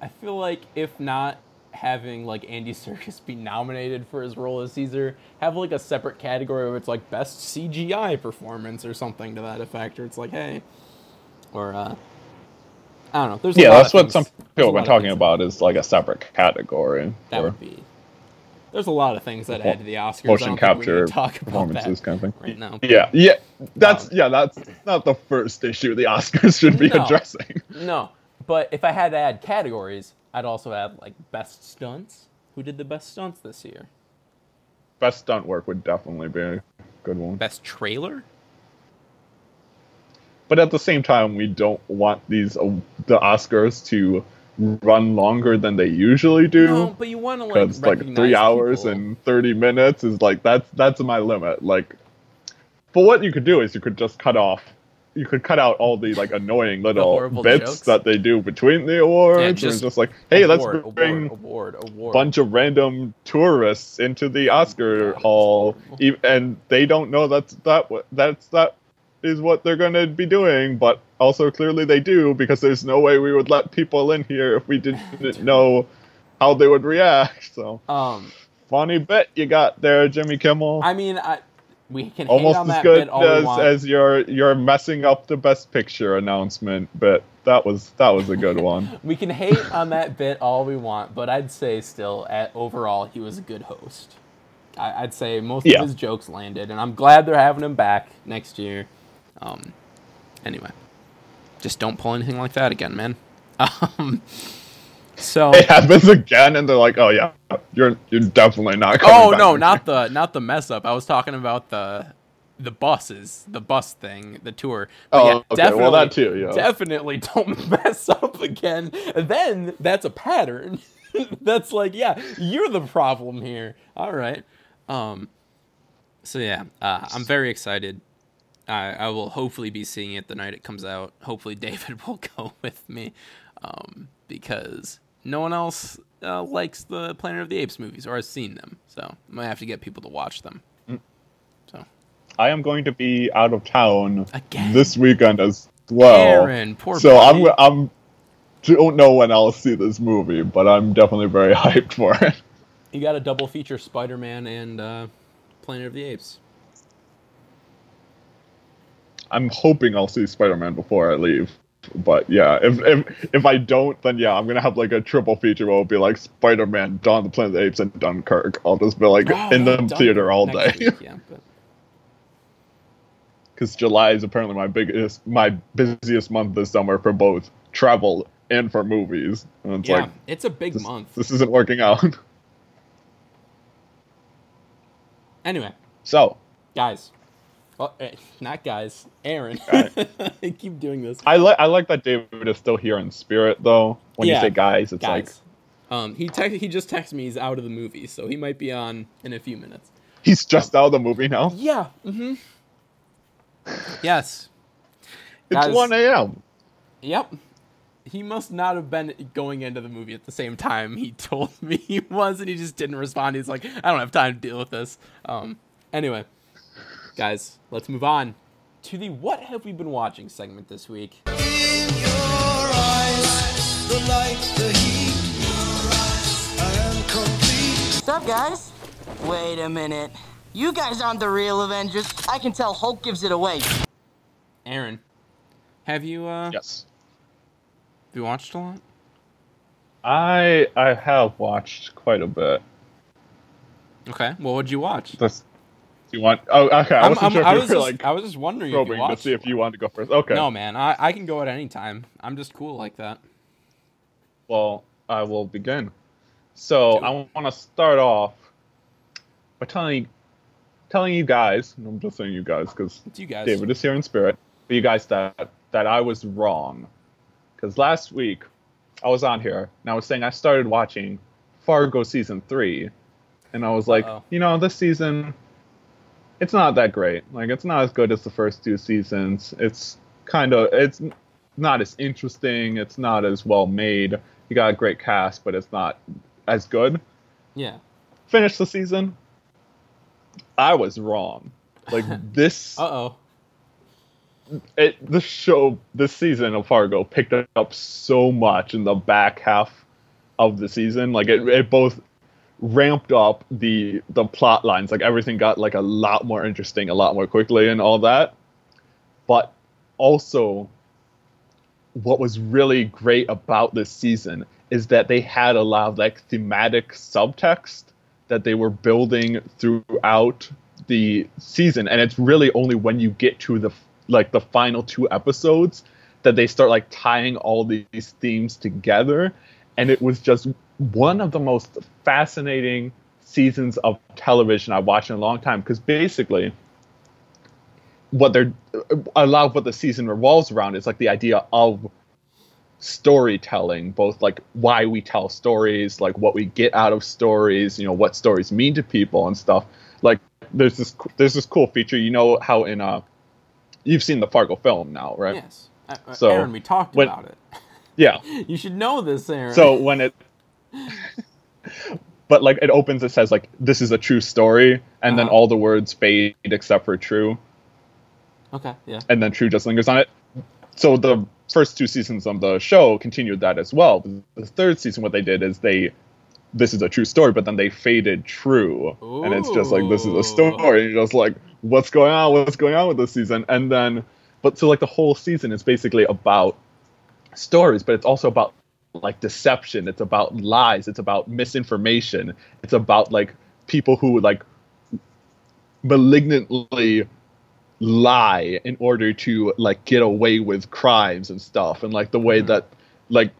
I feel like if not having like Andy Serkis be nominated for his role as Caesar, have like a separate category where it's like best CGI performance or something to that effect, or it's like hey, or uh, I don't know. There's a yeah, lot that's of what some people have been talking about is like a separate category That for would be. There's a lot of things that add to the Oscars. I motion don't think we capture need talk about performances that kind of thing. right now. Yeah, yeah, that's Um, yeah, that's not the first issue the Oscars should be No. addressing. *laughs* No, but if I had to add categories, I'd also add like best stunts. Who did the best stunts this year? Best stunt work would definitely be a good one. Best trailer? But at the same time, we don't want these uh, the Oscars to run longer than they usually do. No, but you want to like because like three hours people. and 30 minutes is like that's that's my limit like but what you could do is you could just cut off you could cut out all the like annoying little bits jokes. that they do between the awards Yeah, and just it's just like hey award, let's award, bring award, award. bunch of random tourists into the Oscar God, hall, e- and they don't know that's that that's that is what they're going to be doing. But also clearly they do because there's no way we would let people in here if we didn't *laughs* know how they would react. So Um, funny bit you got there, Jimmy Kimmel. I mean, I, we can hate Almost on as that good bit all as, as your your messing up the best picture announcement, but that was that was a good one. *laughs* We can hate on that bit all we want, but I'd say still, at overall, he was a good host. I, I'd say most Yeah. of his jokes landed, and I'm glad they're having him back next year. Um, anyway, just don't pull anything like that again, man. *laughs* Um, so, It happens again, and they're like, "Oh yeah, you're you're definitely not." Oh no, again." not *laughs* the not the mess up. I was talking about the the buses, the bus thing, the tour. But Oh, yeah, okay, well, definitely, that too, yeah. Definitely don't *laughs* mess up again. Then that's a pattern. that's like, yeah, you're the problem here. All right. Um. So yeah, uh, I'm very excited. I, I will hopefully be seeing it the night it comes out. Hopefully, *laughs* David will go with me, um, because no one else uh, likes the Planet of the Apes movies or has seen them. So I might have to get people to watch them. So I am going to be out of town Again? this weekend as well. Aaron, poor so I'm. I'm don't know when I'll see this movie, but I'm definitely very *laughs* hyped for it. you got a double feature Spider-Man and uh, Planet of the Apes. I'm hoping I'll see Spider-Man before I leave. But yeah, if if if I don't, then yeah, I'm gonna have like a triple feature where it'll be like Spider-Man, Dawn of the Planet of the Apes, and Dunkirk. I'll just be like Oh, in the Dunkirk theater all day. week, yeah, *laughs* but because July is apparently my biggest, my busiest month this summer for both travel and for movies. And it's yeah, like it's a big this, month. this isn't working out. *laughs* Anyway, so guys, well, eh, not guys, Aaron. *laughs* I keep doing this. I like I like that David is still here in spirit though. When Yeah, you say guys, it's guys. like Um, he text, he just texted me he's out of the movie, so he might be on in a few minutes. he's just out of the movie now. Yeah. Mm-hmm. Yes. It's Guys. one a.m. Yep. He must not have been going into the movie at the same time he told me *laughs* he was, and he just didn't respond. He's like, I don't have time to deal with this. Um. Anyway, guys, let's move on to the "What have we been watching" segment this week. In your eyes, the light, the heat. I am complete. What's up, guys? Wait a minute. You guys aren't the real Avengers. I can tell Hulk gives it away. Aaron, have you uh, Yes, have you watched a lot? I I have watched quite a bit. Okay. Well, what'd you watch? This, do you want? Oh, okay. I I'm- wasn't I'm- sure I was just, like I was just wondering if you probing to see if you wanted to go first. Okay. No, man, I, I can go at any time. I'm just cool like that. Well, I will begin. So I want to start off by telling telling you guys, and I'm just saying you guys because It's you guys. David is here in spirit, but you guys that that I was wrong. Because last week I was on here and I was saying I started watching Fargo season three, and I was like, Uh-oh. you know, this season it's not that great. Like it's not as good as the first two seasons. It's kind of it's not as interesting. It's not as well made. You got a great cast, but it's not as good. Yeah. Finish the season. I was wrong. Like *laughs* this, Uh oh. it, the show, this season of Fargo picked up so much in the back half of the season. Like it, it both ramped up the the plot lines. Like everything got like a lot more interesting, a lot more quickly, and all that. But also, what was really great about this season is that they had a lot of like thematic subtext that they were building throughout the season and it's really only when you get to the like the final two episodes that they start like tying all these themes together and it was just one of the most fascinating seasons of television I've watched in a long time because basically what they're a lot of what the season revolves around is like the idea of storytelling both like why we tell stories like what we get out of stories you know what stories mean to people and stuff like there's this there's this cool feature you know how in uh you've seen the fargo film now right Yes. Uh, So, Aaron, we talked when- about it. yeah *laughs* You should know this, Aaron. so when it *laughs* but like it opens it says like this is a true story and then Uh-huh. all the words fade except for true okay, yeah. and then True just lingers on it. So the first two seasons of the show continued that as well. The third season, what they did is they this is a true story, but then they faded true, and it's just like this is a story. And you're just like, what's going on? What's going on with this season? And then, but so like the whole season is basically about stories, but it's also about like deception. It's about lies. It's about misinformation. It's about like people who like malignantly lie in order to like get away with crimes and stuff and like the way mm-hmm. that like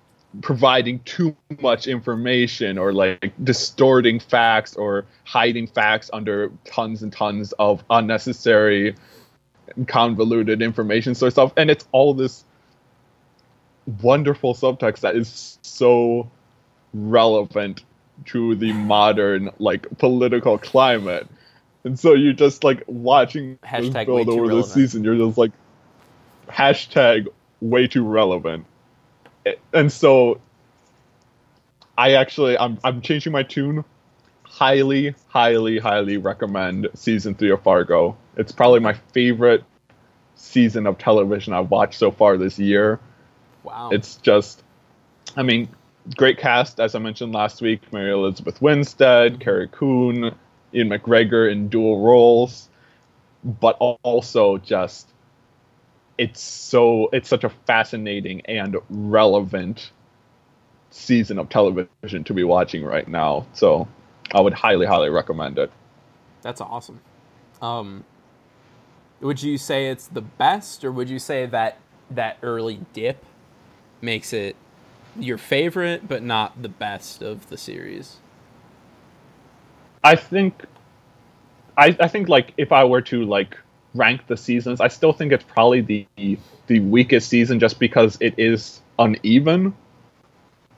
providing too much information or like distorting facts or hiding facts under tons and tons of unnecessary convoluted information sort of stuff and it's all this wonderful subtext that is so relevant to the modern like political climate. And so you're just like watching Hashtag build over the season. You're just like hashtag way too relevant. And so i actually i'm, I'm changing my tune. Highly highly highly recommend season three of fargo. It's probably my favorite season of television i've watched so far this year Wow. it's just i mean great cast as i mentioned last week mary elizabeth winstead carrie coon ewan mcgregor in dual roles but also just it's so it's such a fascinating and relevant season of television to be watching right now so i would highly highly recommend it That's awesome. Um, would you say it's the best, or would you say that that early dip makes it your favorite, but not the best of the series? I think I, I think like if I were to like rank the seasons, I still think it's probably the the weakest season just because it is uneven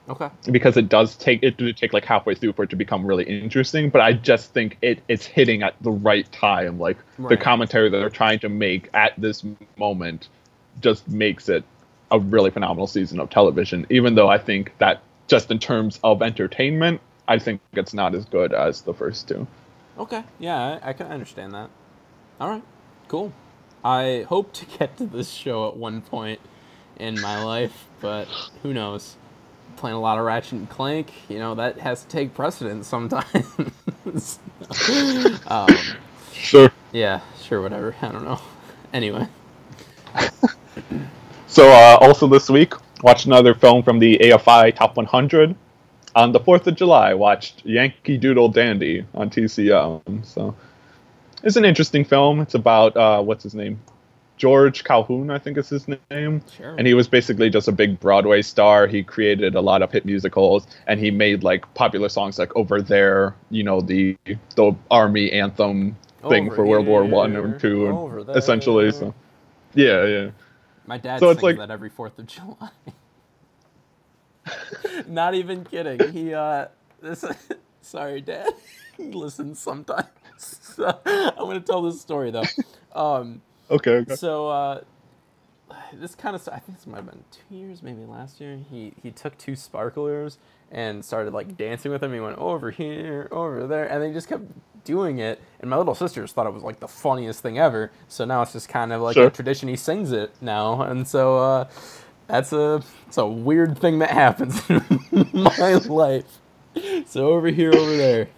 Okay. because it does take it did take like halfway through for it to become really interesting, but I just think it it's hitting at the right time. Like the commentary that they're trying to make at this moment just makes it a really phenomenal season of television, even though I think that just in terms of entertainment, I think it's not as good as the first two. Okay. Yeah, I, I can understand that. All right. Cool. I hope to get to this show at one point in my life, but who knows? Playing a lot of Ratchet and Clank, you know, that has to take precedence sometimes. *laughs* um, Sure. yeah, sure, whatever. I don't know. *laughs* Anyway. *laughs* So, uh, also this week, watched another film from the AFI Top 100. On the 4th of July, watched Yankee Doodle Dandy on TCM. So, it's an interesting film. It's about, uh, what's his name? George Calhoun, I think is his name. Sure. And he was basically just a big Broadway star. He created a lot of hit musicals, and he made like popular songs like "Over There," you know, the the army anthem thing Over for World War One or two, over essentially. there. So, yeah, yeah. My dad So sings like- that every Fourth of July. *laughs* Not even kidding. He uh, this. *laughs* sorry, Dad. *laughs* he listens sometimes. So, I'm gonna tell this story though. Um, Okay. okay. so uh, this kind of I think this might have been two years, maybe last year. He he took two sparklers and started like dancing with them. He went over here, over there, and they just kept doing it. And my little sisters thought it was like the funniest thing ever. So now it's just kind of like Sure. a tradition. He sings it now, and so uh, that's a it's a weird thing that happens *laughs* in my life. So over here, over there.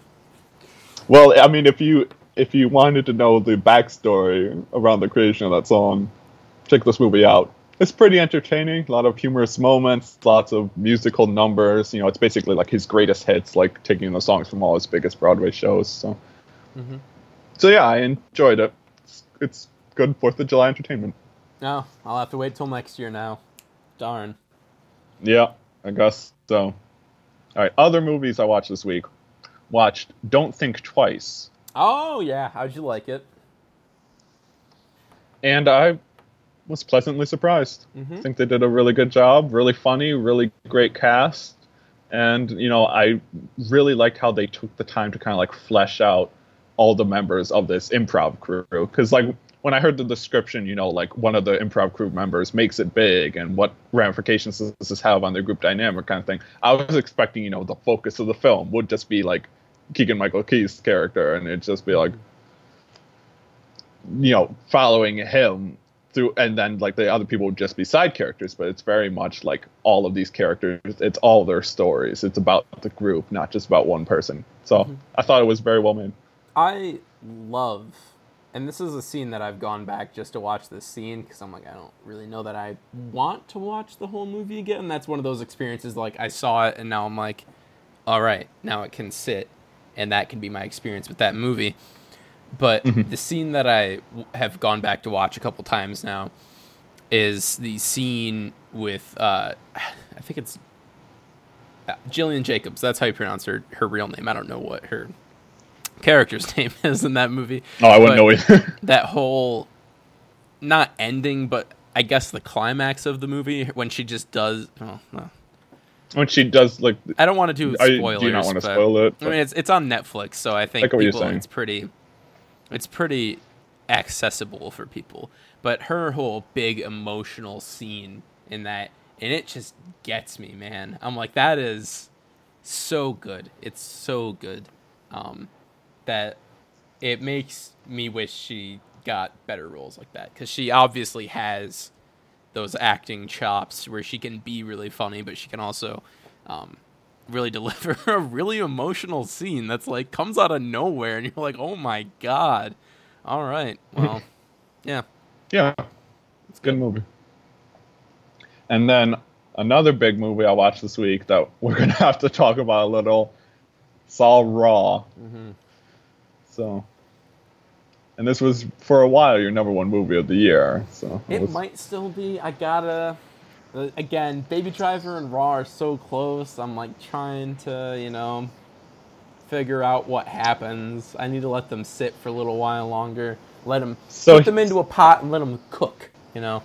Well, I mean, if you if you wanted to know the backstory around the creation of that song, check this movie out. It's pretty entertaining. A lot of humorous moments, lots of musical numbers. You know, it's basically like his greatest hits, like taking the songs from all his biggest Broadway shows. So, Mm-hmm. so yeah, I enjoyed it. It's, it's good Fourth of July entertainment. No, I'll have to wait till next year now. Darn. Yeah, I guess so. All right, other movies I watched this week. Watched Don't Think Twice. Oh yeah, how'd you like it? and I was pleasantly surprised. Mm-hmm. I think they did a really good job, really funny, really great cast, and you know I really liked how they took the time to kind of like flesh out all the members of this improv crew because like when I heard the description, you know, like one of the improv crew members makes it big and what ramifications does this have on their group dynamic kind of thing. I was expecting, you know, the focus of the film would just be like Keegan Michael Key's character and it'd just be like you know, following him through and then like the other people would just be side characters but it's very much like all of these characters it's all their stories it's about the group not just about one person so Mm-hmm. i thought it was very well made I love, and this is a scene that I've gone back just to watch this scene because I'm like, I don't really know that I want to watch the whole movie again. That's one of those experiences like I saw it and now I'm like, all right, now it can sit, and that can be my experience with that movie. But the scene that I have gone back to watch a couple times now is the scene with, uh, *sighs* I think it's uh, Gillian Jacobs. That's how you pronounce her her real name. I don't know what her character's *laughs* name is in that movie. oh i wouldn't know either *laughs* That whole, not ending, but I guess the climax of the movie when she just does. Oh, no. when she does like I don't want to do I- do you not wanna but- spoil it? I mean, it's it's on Netflix, so I think I get what you're people it's pretty, it's pretty accessible for people. But her whole big emotional scene in that, and it just gets me, man. I'm like, that is so good. It's so good. Um, that it makes me wish she got better roles like that. Because she obviously has those acting chops where she can be really funny, but she can also um, really *laughs* deliver a really emotional scene that's like comes out of nowhere, and you're like, oh my god. All right, *laughs* well, yeah, yeah. It's a good movie. And then another big movie i watched this week that we're gonna *laughs* have to talk about a little saw raw. Mm-hmm. So and this was for a while your number one movie of the year so it was- might still be. I gotta. uh, Again, Baby Driver and Raw are so close. I'm like trying to, you know, figure out what happens. I need to let them sit for a little while longer. Let them So put them into a pot and let them cook. You know.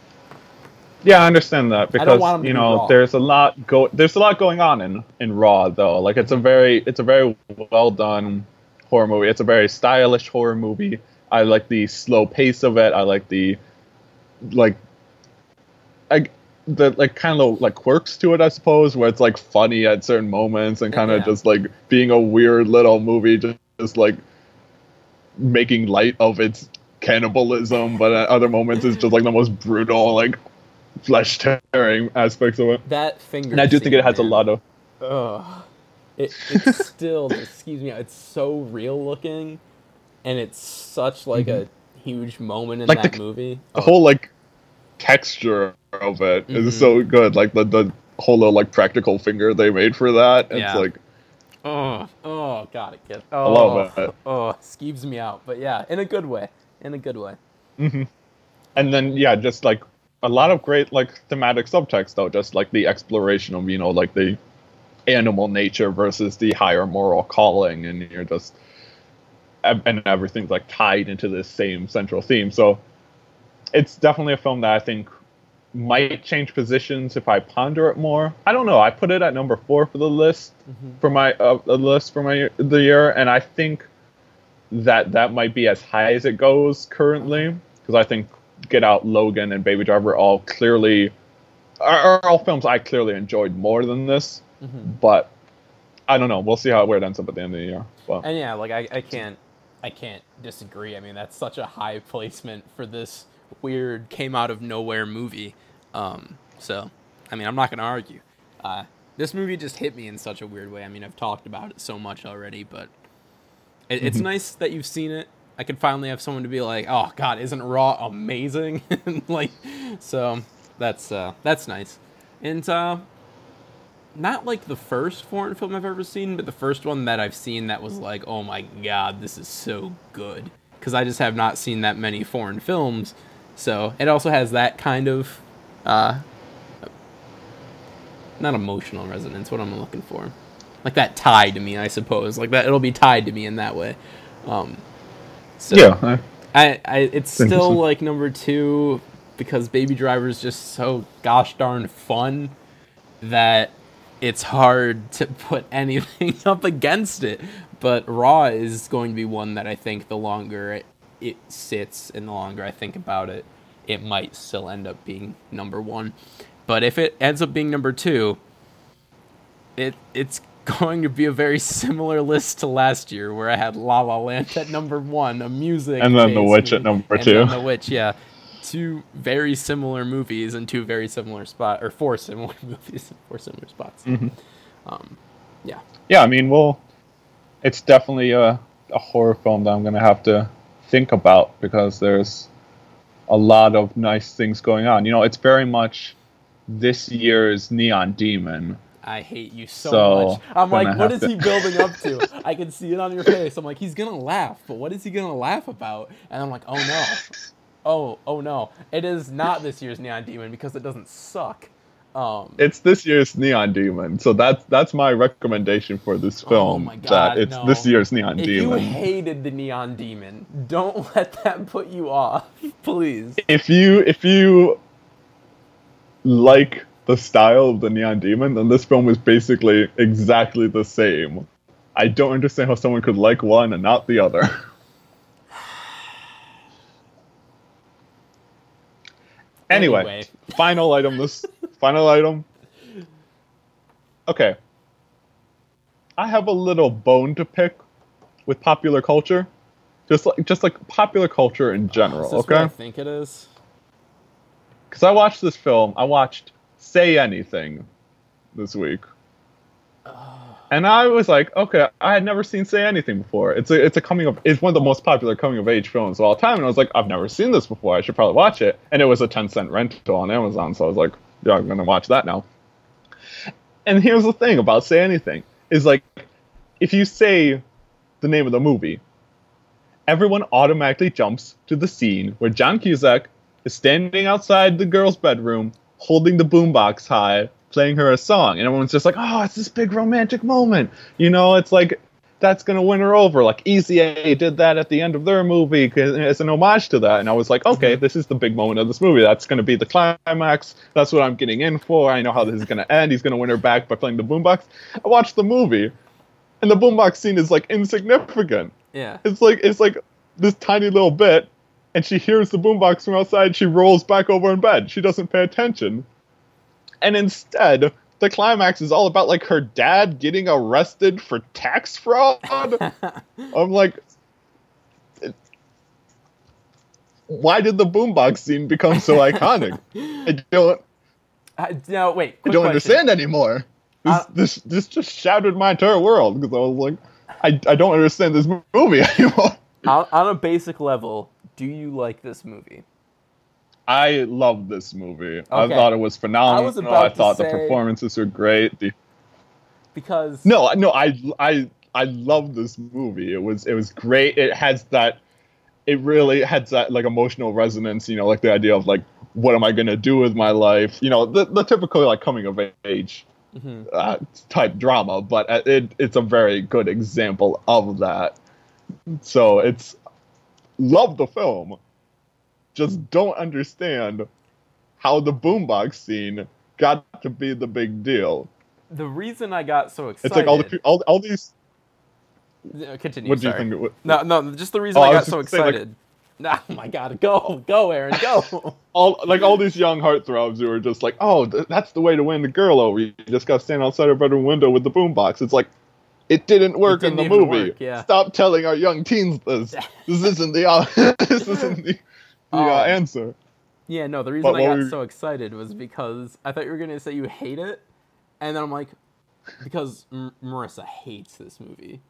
Yeah, I understand that because want 'em to you know there's a lot go there's a lot going on in in Raw though. Like it's a very it's a very well done horror movie. It's a very stylish horror movie. I like the slow pace of it. I like the like I the like kind of like quirks to it, I suppose, where it's like funny at certain moments and kind of Yeah. just like being a weird little movie, just, just like making light of its cannibalism, but at other moments it's just like the most brutal, like flesh tearing aspects of it. That finger. And I do think it has a lot of Ugh. It, it's *laughs* still, excuse me, it's so real looking, and it's such like a huge moment in Mm-hmm. Like that the- movie. the whole like texture of it is Mhm. so good. Like the the whole little like practical finger they made for that. It's Yeah. like Oh, oh, God, it gets. Oh, love it. Oh, skeeves me out, but yeah, in a good way. In a good way. and then yeah, just like a lot of great like thematic subtext though, just like the exploration of you know like the animal nature versus the higher moral calling, and you're just and everything's like tied into this same central theme. So it's definitely a film that I think might change positions if I ponder it more. I don't know. I put it at number four for the list for my uh, list for my the year, and I think that that might be as high as it goes currently because I think Get Out, Logan, and Baby Driver all clearly are, are all films I clearly enjoyed more than this. But I don't know. We'll see how where it ends up at the end of the year. But And yeah, like I, I can't, I can't disagree. I mean, that's such a high placement for this weird came out of nowhere movie. Um, so, I mean, I'm not gonna argue. Uh, this movie just hit me in such a weird way. I mean, I've talked about it so much already, but it, it's nice that you've seen it. I could finally have someone to be like, "Oh God, isn't Raw amazing?" *laughs* like, so that's uh, that's nice. And uh, not like the first foreign film I've ever seen, but the first one that I've seen that was like, oh my god, this is so good. Because I just have not seen that many foreign films, so it also has that kind of, uh, not emotional resonance. What I'm looking for? Like that tie to me, I suppose. Like that, it'll be tied to me in that way. Um, so yeah, I- I, I it's still interesting. like number two because Baby Driver is just so gosh darn fun that it's hard *laughs* to put anything *laughs* up against it. But Raw is going to be one that I think the longer it, it sits and the longer I think about it, it might still end up being number one. But if it ends up being number two, it it's *laughs* going to be a very similar list to last year where I had La La Land at number one, a music, And then The Witch at movie, number and two. then The Witch, yeah. Two very similar movies and two very similar spot or four similar *laughs* movies and four similar spots. Mm-hmm. Um, yeah. yeah, I mean, well, it's definitely a, a horror film that I'm gonna have to think about because there's a lot of nice things going on. You know, it's very much this year's Neon Demon. I hate you so, So, much. I'm like, what is to- he building up to? I can see it on your face. I'm like, he's gonna laugh, but what is he gonna laugh about? And I'm like, oh no, oh oh no, it is not this year's Neon Demon because it doesn't suck. Um, It's this year's Neon Demon, so that's that's my recommendation for this film. Oh my God, that it's no. this year's Neon Demon. if you hated the Neon Demon, don't *laughs* let that put you off, *laughs* please. if you if you like the style of the Neon Demon, then this film is basically exactly the same. I don't understand how someone could like one and not the other. *laughs* anyway, Anyway. final item. This final item. Okay. I have a little bone to pick with popular culture, just like just like popular culture in general. Okay. what I think it is? because I watched this film. I watched Say Anything this week, and I was like, okay, I had never seen Say Anything before. It's a it's a coming of it's one of the most popular coming of age films of all time, and I was like, I've never seen this before. I should probably watch it. And it was a ten cent rental on Amazon, so I was like, yeah, I'm gonna watch that now. And here's the thing about Say Anything is like, if you say the name of the movie, everyone automatically jumps to the scene where John Cusack is standing outside the girl's bedroom, holding the boombox high, playing her a song, and everyone's just like, "Oh, it's this big romantic moment." You know, it's like that's gonna win her over. Like Easy A did that at the end of their movie it's an homage to that, and I was like, "Okay, mm-hmm. this is the big moment of this movie. That's gonna be the climax. That's what I'm getting in for. I know how this is gonna end. He's gonna win her back by playing the boombox." I watched the movie, and the boombox scene is like insignificant Yeah. it's like it's like this tiny little bit and she hears the boombox from outside she rolls back over in bed she doesn't pay attention and instead the climax is all about like her dad getting arrested for tax fraud *laughs* i'm like why did the boombox scene become so iconic *laughs* i don't Uh, no, wait. i don't question. understand anymore this, Uh, this this just shattered my entire world because i was like I, I don't understand this movie *laughs* anymore On, on a basic level, do you like this movie? I love this movie. I thought it was phenomenal. I was I thought the performances were great. The, Because no, no, I, I, I love this movie. It was, it was great. It has that. It really had that like emotional resonance. You know, like the idea of like, what am I gonna do with my life? You know, the, the typical like coming of age Mhm. uh, type drama, but uh, it, it's a very good example of that. So it's love the film, just don't understand how the boombox scene got to be the big deal. the reason I got so excited. It's like all the all, all these. Continue. What do you think? It, would- No, no, just the reason Oh, I got so gonna say, like- excited. oh *laughs* my god, go, go, Aaron, go. *laughs* all like all these young heartthrobs who are just like, oh, th- that's the way to win the girl over. You just got to stand outside her bedroom window with the boombox. It's like, it didn't work in didn't the movie. work, yeah. Stop telling our young teens this. *laughs* this isn't the this isn't the, Um, answer. yeah, no, the reason But I got you- so excited was because I thought you were gonna say you hate it, and then I'm like, because M- Marissa hates this movie.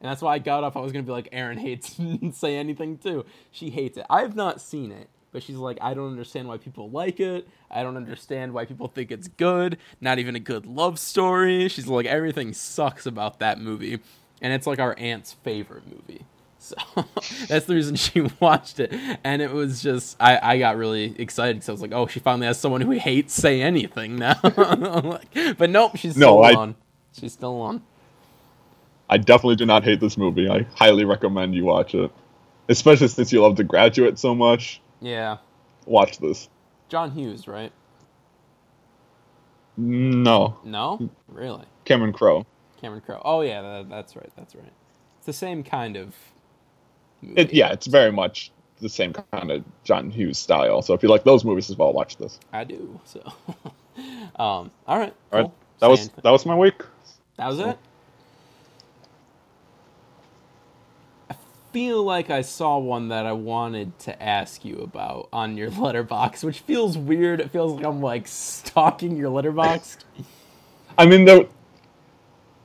And that's why I got up. I was gonna be like, Aaron hates *laughs* say anything too. She hates it. I have not seen it, but she's like, I don't understand why people like it. I don't understand why people think it's good. Not even a good love story. She's like, everything sucks about that movie, and it's like our aunt's favorite movie. So *laughs* that's the reason she *laughs* watched it, and it was just I, I got really excited because I was like, oh, she finally has someone who hates say anything now. *laughs* But nope, she's No, still I- on. She's still on. I definitely do not hate this movie. I highly recommend you watch it, especially since you love The Graduate so much. Yeah, Watch this. John Hughes, right? No, No, really. Cameron Crowe. Cameron Crowe. Oh yeah, that, that's right. That's right. It's the same kind of. It, yeah, it's very much the same kind of John Hughes style. So if you like those movies as well, watch this. I do. So, *laughs* um, all right. All right, cool. that was that was my week. that was it. I feel like I saw one that I wanted to ask you about on your *laughs* Letterboxd, which feels weird. It feels like I'm like stalking your Letterboxd. *laughs* I mean, there,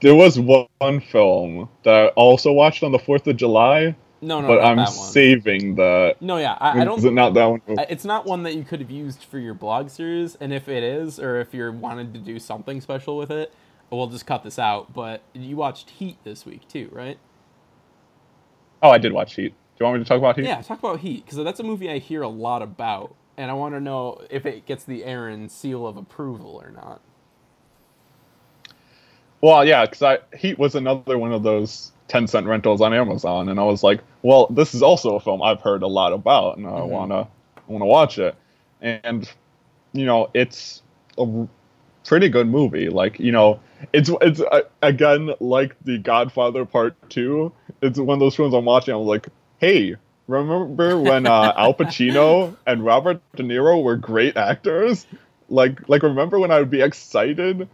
there was one film that I also watched on the 4th of July, No, no, but I'm that one. saving that. no, yeah, I, I don't. it not that one? It's not one that you could have used for your blog series, and if it is, or if you're wanted to do something special with it, we'll just cut this out. But you watched Heat this week too, right? Oh, I did watch Heat. Do you want me to talk about Heat? Yeah, talk about Heat because that's a movie I hear a lot about, and I want to know if it gets the Aaron seal of approval or not. Well, yeah, because I Heat was another one of those ten cent rentals on Amazon, and I was like, well, this is also a film I've heard a lot about, and I Mhm. wanna wanna watch it, and you know, it's a pretty good movie. Like, you know, it's it's uh, again like The Godfather Part Two. It's one of those films I'm watching. I'm like, hey. Remember when uh, *laughs* Al Pacino and Robert De Niro were great actors? Like, like remember when I would be excited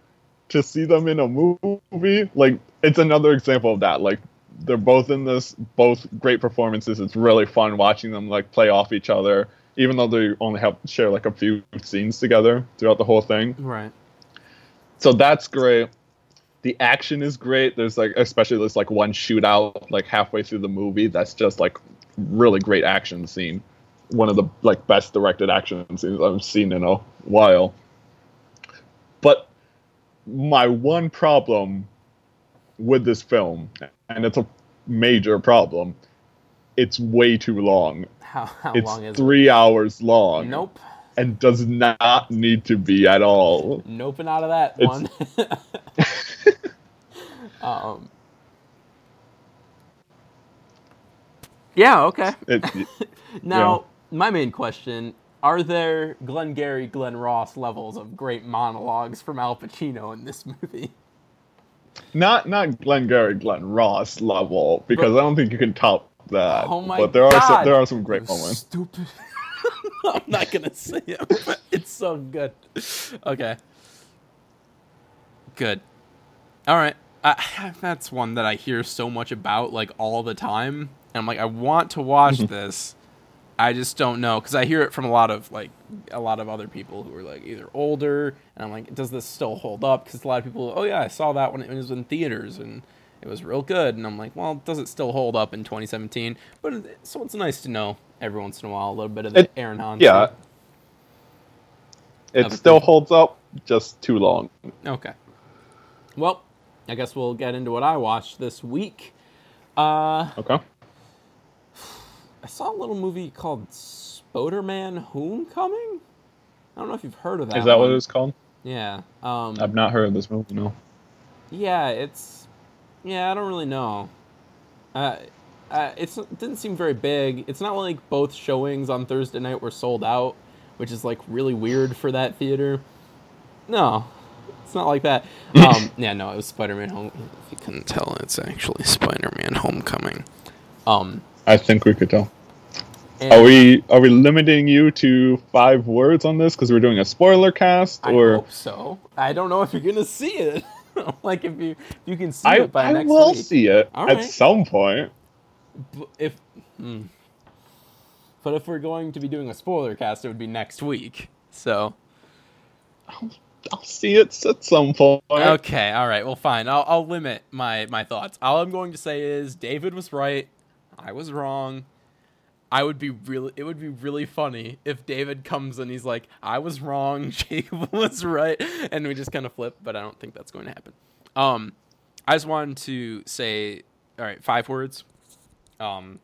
to see them in a movie like it's another example of that. Like they're both in this both great performances. It's really fun watching them like play off each other even though they only have share like a few scenes together throughout the whole thing. Right. so that's great. The action is great. There's like especially this like one shootout like halfway through the movie that's just like really great action scene. One of the like best directed action scenes i've seen in a while. But my one problem with this film and it's a major problem it's way too long How how it's long is three hours long Nope. and does not need to be at all Nope, and out of that one. *laughs* *laughs* um. Yeah. Okay. it, *laughs* Now, my main question: Are there Glenn Glengarry Glen Ross levels of great monologues from Al Pacino in this movie? Not not Glengarry Glen Ross level because I don't think you can top that. Oh my but there are God, some, there are some great moments. Stupid. *laughs* I'm not gonna say it. But it's so good. Okay. Good. All right. I, *sighs* that's one that I hear so much about, like all the time. And I'm like, I want to watch *laughs* this. I just don't know because I hear it from a lot of like a lot of other people who are like either older, and I'm like, does this still hold up? Because a lot of people, oh yeah, I saw that when it was in theaters and it was real good, and I'm like, well, does it still hold up in 2017? But it, so it's nice to know every once in a while a little bit of the It- Aaron Hans. Yeah, it still holds up, just too long. Okay. Well, I guess we'll get into what I watched this week. Uh, Okay. I saw a little movie called Spoderman Homecoming. I don't know if you've heard of that. Is that what one. it's called? Yeah. Um, I've not heard of this movie. No. yeah, it's. Yeah, I don't really know. Uh, uh, it's, it didn't seem very big. It's not like both showings on Thursday night were sold out, which is like really weird for that theater. No, it's not like that. *laughs* Um, yeah, no, it was Spider-Man Home. If you couldn't tell, it's actually Spider-Man Homecoming. Um, I think we could tell. and Are we are we limiting you to five words on this because we're doing a spoiler cast, I or hope so. I don't know if you're gonna see it. *laughs* like if you if you can see I, it by next week. I next will week. see it All at right. some point. If hmm. but if we're going to be doing a spoiler cast, it would be next week. So I'll see it at some point. okay, all right, well, fine. I'll I'll limit my my thoughts. All I'm going to say is David was right. I was wrong. I would be really. It would be really funny if David comes and he's like, "I was wrong. *laughs* Jacob was right," and we just kind of flip. But I don't think that's going to happen. Um, I just wanted to say, all right, five words. Um,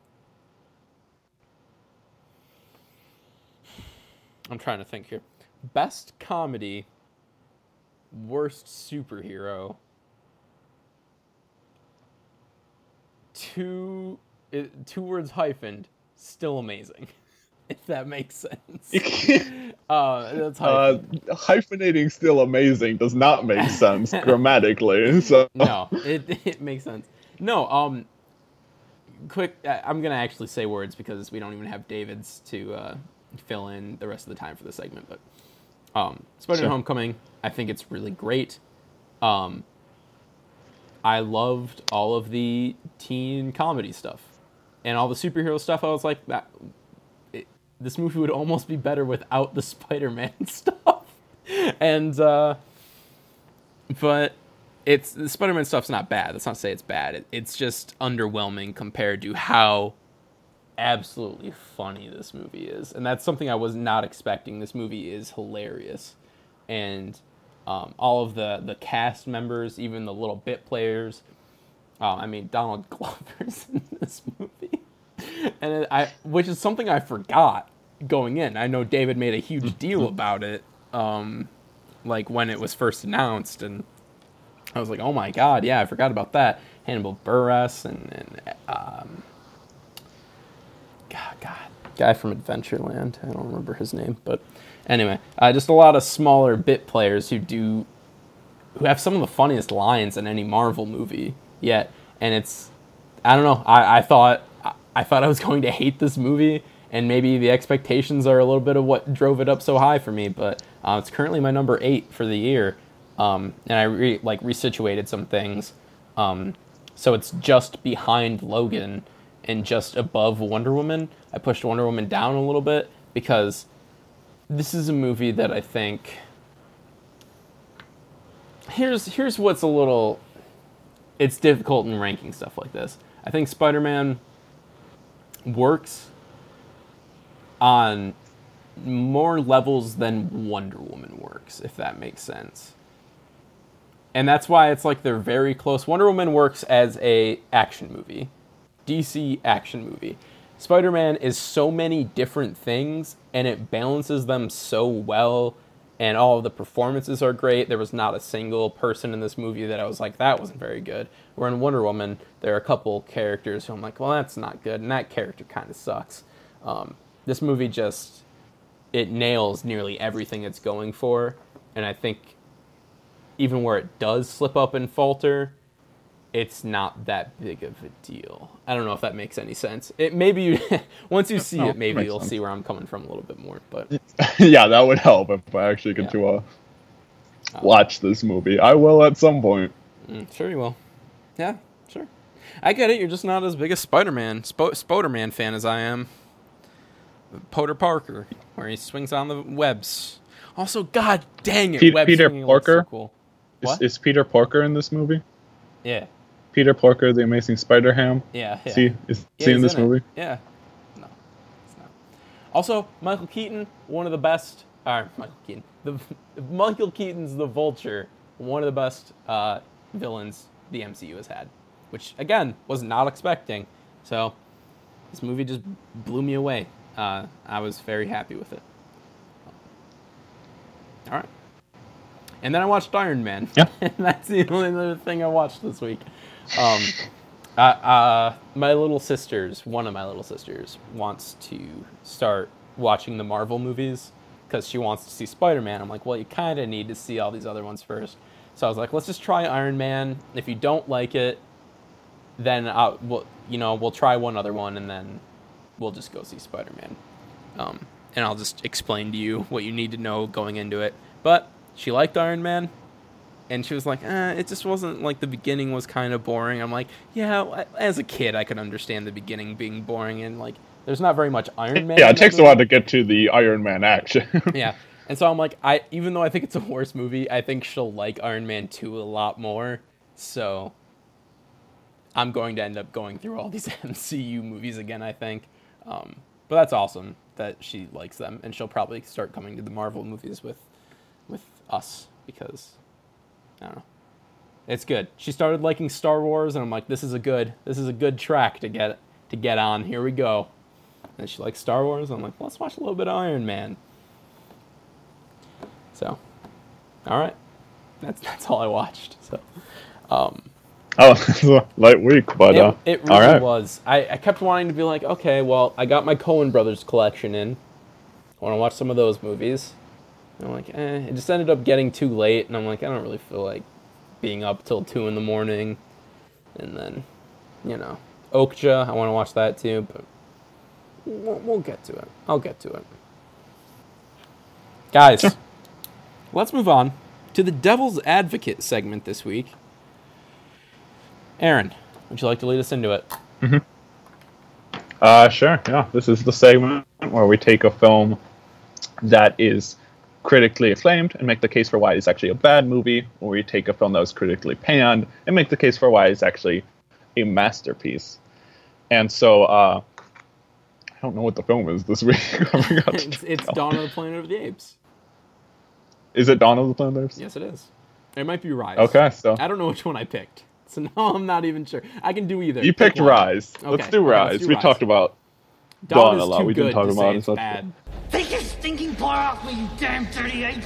I'm trying to think here. Best comedy, worst superhero. Two, uh, two words hyphened, still amazing. *laughs* If that makes sense. *laughs* uh, that's Uh, hyphenating still amazing does not make sense *laughs* grammatically. So no, it it makes sense. No, um, quick. I- I'm gonna actually say words because we don't even have David's to uh, fill in the rest of the time for the segment. But um, Spider-Man: Sure. Homecoming, I think it's really great. Um, I loved all of the teen comedy stuff. And all the superhero stuff, I was like, that it, this movie would almost be better without the *laughs* Spider-Man *laughs* stuff. and uh, but it's the Spider-Man stuff's not bad. That's not to say it's bad. It, it's just underwhelming compared to how absolutely funny this movie is, and that's something I was not expecting. This movie is hilarious, and um, all of the the cast members, even the little bit players. Uh, I mean, Donald *laughs* Glover's in this movie, and it, I, which is something I forgot going in. I know David made a huge deal about it, um, like when it was first announced, and I was like, oh my god, yeah, I forgot about that. Hannibal Buress and, and um, God, God, guy from Adventureland. I don't remember his name, but anyway, uh, just a lot of smaller bit players who do, who have some of the funniest lines in any Marvel movie yet, and it's, I don't know. I, I thought I, I thought I was *laughs* going to hate this movie, and maybe the expectations are a little bit of what drove it up so high for me. But uh, it's currently my number eight for the year, um, and I re- like resituated some things. Um, so it's just behind Logan and just above Wonder Woman. I pushed Wonder Woman down a little bit because this is a movie that I think here's here's what's a little it's difficult in ranking stuff like this. I think Spider-Man works on more levels than Wonder Woman works, if that makes sense. And that's why it's like they're very close. Wonder Woman works as a action movie. DC action movie. Spider-Man is so many different things and it balances them so well and all of the performances are great. There was not a single person in this movie that I was like that wasn't very good. Where in Wonder Woman there are a couple characters who I'm like, well that's not good and that character kind of sucks. Um, this movie just it nails nearly everything it's going for and I think even where it does slip up and falter, it's not that big of a deal. I don't know if that makes any sense. It maybe you *laughs* once you see No, it, maybe you'll sense. see where I'm coming from a little bit more. But *laughs* yeah, that would help if I actually get Yeah. to uh, watch this movie. I will at some point. mm, sure you will. Yeah, sure. I get it. You're just not as big a Spider-Man, Sp- Spoderman fan as I am. Potter Parker, where he swings on the webs. Also, god dang it, Pete- web Peter Parker. so cool. Is, is Peter Parker in this movie? Yeah, Peter Porker, the Amazing Spider Ham. yeah, yeah. Is he is Yeah, he in this movie? Yeah. No, it's not. Also, Michael Keaton, one of the best. Uh, Michael Keaton. The *laughs* Michael Keaton's the Vulture, one of the best uh, villains the MCU has had, which again was not expecting. So this movie just blew me away. Uh, I was very happy with it. All right. And then I watched Iron Man. Yeah. *laughs* and that's the only other thing I watched this week. Um, uh, uh, my little sisters, one of my little sisters, wants to start watching the Marvel movies because she wants to see Spider Man. I'm like, well, you kind of need to see all these other ones first. So I was like, let's just try Iron Man. If you don't like it, then I'll, we'll, you know, we'll try one other one, and then we'll just go see Spider Man. Um, and I'll just explain to you what you need to know going into it. But she liked Iron Man, and she was like, eh, it just wasn't like the beginning was kind of boring. I'm like, yeah, as a kid, I could understand the beginning being boring, and like, there's not very much Iron *laughs* Man. Yeah, it takes a while to get to the Iron Man action. *laughs* yeah. And so I'm like, I even though I think it's a worse movie, I think she'll like Iron Man 2 a lot more. So I'm going to end up going through all these *laughs* MCU movies again, I think. Um, but that's awesome that she likes them, and she'll probably start coming to the Marvel movies with with us because I don't know. It's good. She started liking Star Wars, and I'm like, this is a good this is a good track to get to get on. Here we go. And she likes Star Wars. I'm like, let's watch a little bit of Iron Man. So, all right, that's that's all I watched. So, um, oh, *laughs* light week, but it, uh, it really right. was. I, I kept wanting to be like, okay, well, I got my Coen Brothers collection in. I want to watch some of those movies. And I'm like, eh. It just ended up getting too late, and I'm like, I don't really feel like being up till two in the morning. And then, you know, Okja, I want to watch that too, but we'll, we'll get to it. I'll get to it. Guys, let's move on to the Devil's Advocate segment this week. Aaron, would you like to lead us into it? Uh, sure. Yeah, this is the segment where we take a film that is critically acclaimed and make the case for why it's actually a bad movie, or we take a film that was critically panned and make the case for why it's actually a masterpiece. And so, uh, I don't know what the film is this *laughs* week. I forgot to It's, it's. Dawn of the Planet of the Apes. Is it Dawn of the Planet of the Apes? Yes, it is. It might be Rise. Okay, so I don't know which one I picked. So *laughs* now I'm not even sure. I can do either. you Pick picked one. Rise. Okay, Let's do okay, let's Rise. do we Rise. talked about Dawn, Dawn is a lot. too We didn't talk about it, it's so bad. Take your stinking paw off me, you damn dirty ape!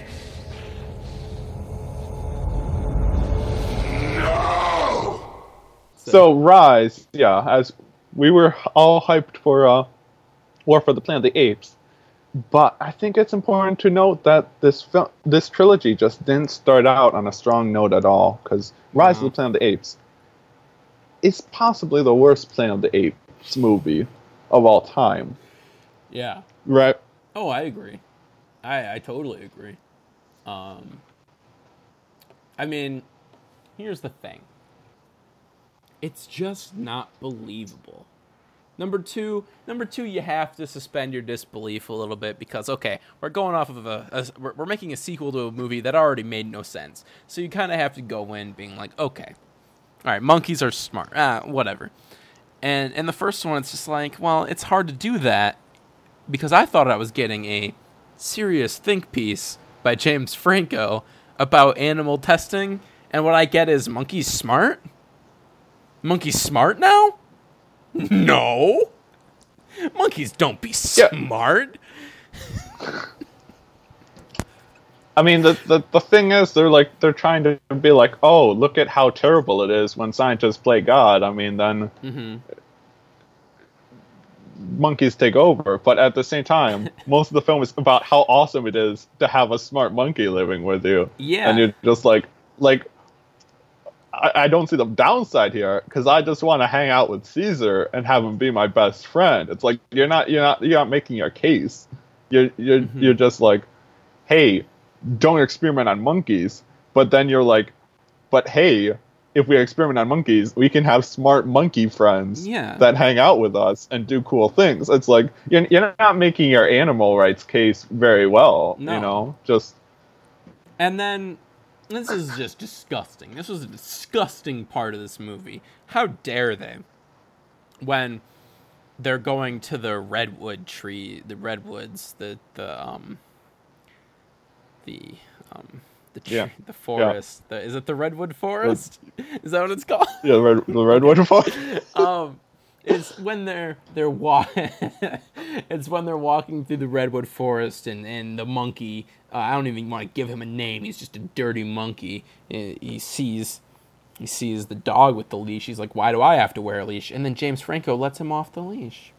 So Rise, yeah, as we were all hyped for uh, War for the Planet of the Apes, but I think it's important to note that this film, this trilogy, just didn't start out on a strong note at all. Because Rise of the Planet of the Apes is possibly the worst Planet of the Apes movie of all time, Yeah. right? Oh, I agree. I I totally agree. Um, I mean, here's the thing. It's just not believable. Number two, number two, you have to suspend your disbelief a little bit because okay, we're going off of a, a we're, we're making a sequel to a movie that already made no sense. So you kind of have to go in being like, okay, all right, monkeys are smart, ah, whatever. And and the first one, it's just like, well, it's hard to do that because I thought I was getting a serious think piece by James Franco about animal testing, and what I get is monkeys smart. Monkeys smart now? No. *laughs* Monkeys don't be Yeah. smart. *laughs* I mean, the, the the thing is, they're like they're trying to be like, oh, look at how terrible it is when scientists play God. I mean, then mm-hmm. Monkeys take over. But at the same time, *laughs* most of the film is about how awesome it is to have a smart monkey living with you. Yeah. and you're just like, like, I, I don't see the downside here because I just want to hang out with Caesar and have him be my best friend. It's like you're not you're not you're not making your case. You're you're mm-hmm. you're just like, hey, don't experiment on monkeys. But then you're like, but hey, if we experiment on monkeys, we can have smart monkey friends Yeah. that hang out with us and do cool things. It's like you're, you're not making your animal rights case very well. No. You know, just And then this is just disgusting. This was a disgusting part of this movie. How dare they? When they're going to the redwood tree, the redwoods, the the um the um the tree, Yeah. the forest. The, is it the redwood forest? is that what it's called? yeah, the red, the redwood forest. *laughs* um, it's when they're they're wa- *laughs* it's when they're walking through the redwood forest and and the monkey. Uh, I don't even want to give him a name. He's just a dirty monkey. Uh, He sees he sees the dog with the leash. He's like, "Why do I have to wear a leash?" And then James Franco lets him off the leash.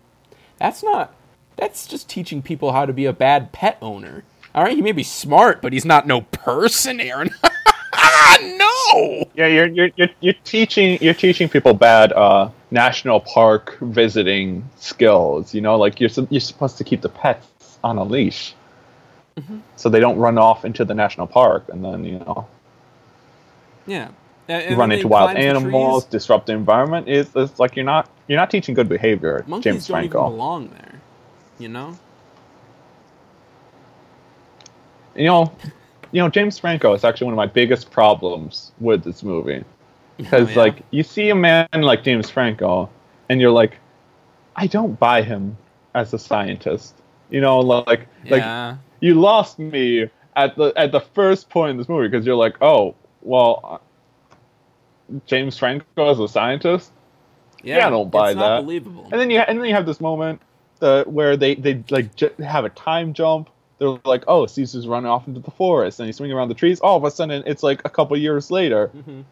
That's not. That's just teaching people how to be a bad pet owner. All right, he may be smart, but he's not no person, Aaron. *laughs* no. Yeah, you're, you're you're you're teaching you're teaching people bad uh, national park visiting skills. You know, like you're you're supposed to keep the pets on a leash, so they don't run off into the national park and then you know Yeah. And- run into wild animals, disrupt the environment. It's, it's like you're not you're not teaching good behavior, Monkeys James don't even Franco. belong there. You know? You know, you know James Franco is actually one of my biggest problems with this movie. because Oh, yeah? like you see a man like James Franco, and you're like, I don't buy him as a scientist. You know, like like you lost me at the at the first point in this movie because you're like, oh well, uh, James Franco as a scientist, yeah, I don't buy it's not that. believable. and then you and then you have this moment uh, where they they like j- have a time jump. They're like, oh, Caesar's running off into the forest, and he's swinging around the trees. All of a sudden, it's like a couple years later. Mhm.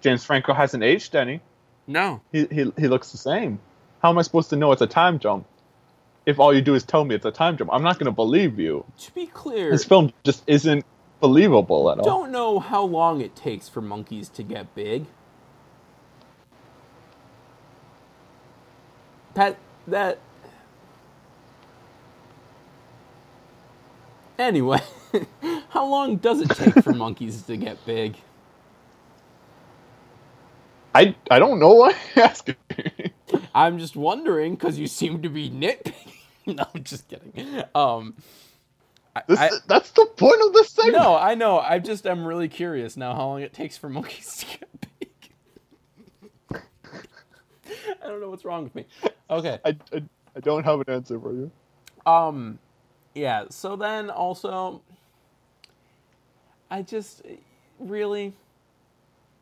James Franco hasn't aged any. No. He, he he looks the same. How am I supposed to know it's a time jump? If all you do is tell me it's a time jump, I'm not going to believe you. To be clear, This film just isn't believable at all. don't know how long it takes for monkeys to get big. Pat, that. Anyway, *laughs* how long does it take for *laughs* monkeys to get big? I I don't know why *laughs* you're asking. me. I'm just wondering because you seem to be nitpicking. no, I'm just kidding. Um, This, I- that's the point of this segment. no, I know. I just am really curious now how long it takes for monkeys to get big. I don't know what's wrong with me. Okay. I, I, I don't have an answer for you. Um, yeah. So then also, I just really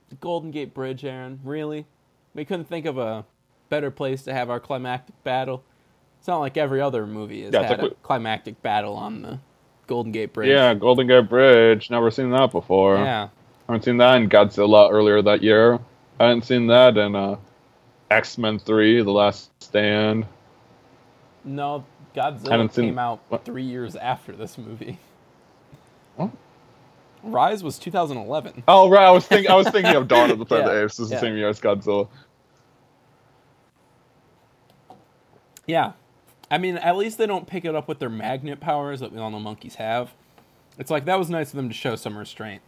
the Golden Gate Bridge, Aaron. Really, we couldn't think of a better place to have our climactic battle. It's not like every other movie has Yeah, had a climactic battle on the Golden Gate Bridge. Yeah, Golden Gate Bridge. Never seen that before. Yeah. I haven't seen that in Godzilla earlier that year. I hadn't seen that in uh, X Men Three: The Last Stand. No, Godzilla Haven't came seen- out what? three years after this movie. What? Rise was 2011. Oh right, I was thinking I was *laughs* thinking of Dawn of the Planet of the Apes. This is yeah. the same year as Godzilla. Yeah. I mean, at least they don't pick it up with their magnet powers that we all know monkeys have. It's like that was nice of them to show some restraint.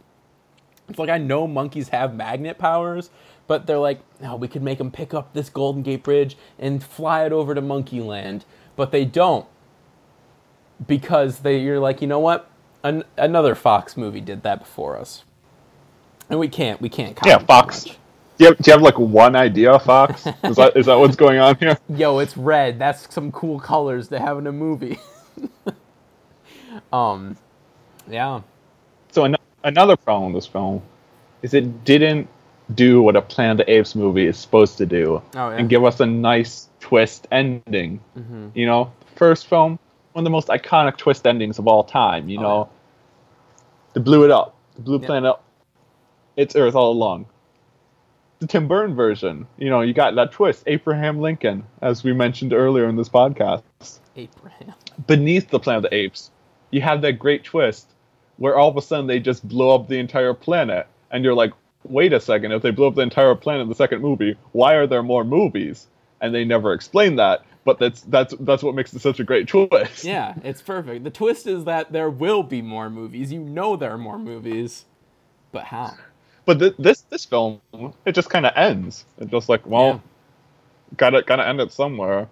It's like I know monkeys have magnet powers, but they're like, no, we could make them pick up this Golden Gate Bridge and fly it over to Monkey Land, but they don't because they you're like, you know what? An- another Fox movie did that before us, and we can't we can't. copy Yeah, Fox. Do you, have, do you have like one idea, Fox? Is that is that what's going on here? *laughs* yo, it's red. That's some cool colors to have in a movie. *laughs* um, yeah, So an- another problem with this film is it didn't do what a Planet of the Apes movie is supposed to do, Oh, yeah. and give us a nice twist ending. Mm-hmm. You know, first film, one of the most iconic twist endings of all time. You Oh, know, they blew it up. the blue Yep. Planet up. It's Earth all along. The Tim Burton version, you know, you got that twist. Abraham Lincoln, as we mentioned earlier in this podcast Abraham. beneath the Planet of the Apes, you have that great twist where all of a sudden they just blow up the entire planet, and you're like, wait a second, if they blew up the entire planet in the second movie, why are there more movies? And they never explain that, but that's that's that's what makes it such a great *laughs* twist. Yeah, it's perfect. The twist is that there will be more movies. You know there are more movies, but how? But th- this this film, it just kind of ends. It's just like, well, Yeah. gotta gotta end it somewhere.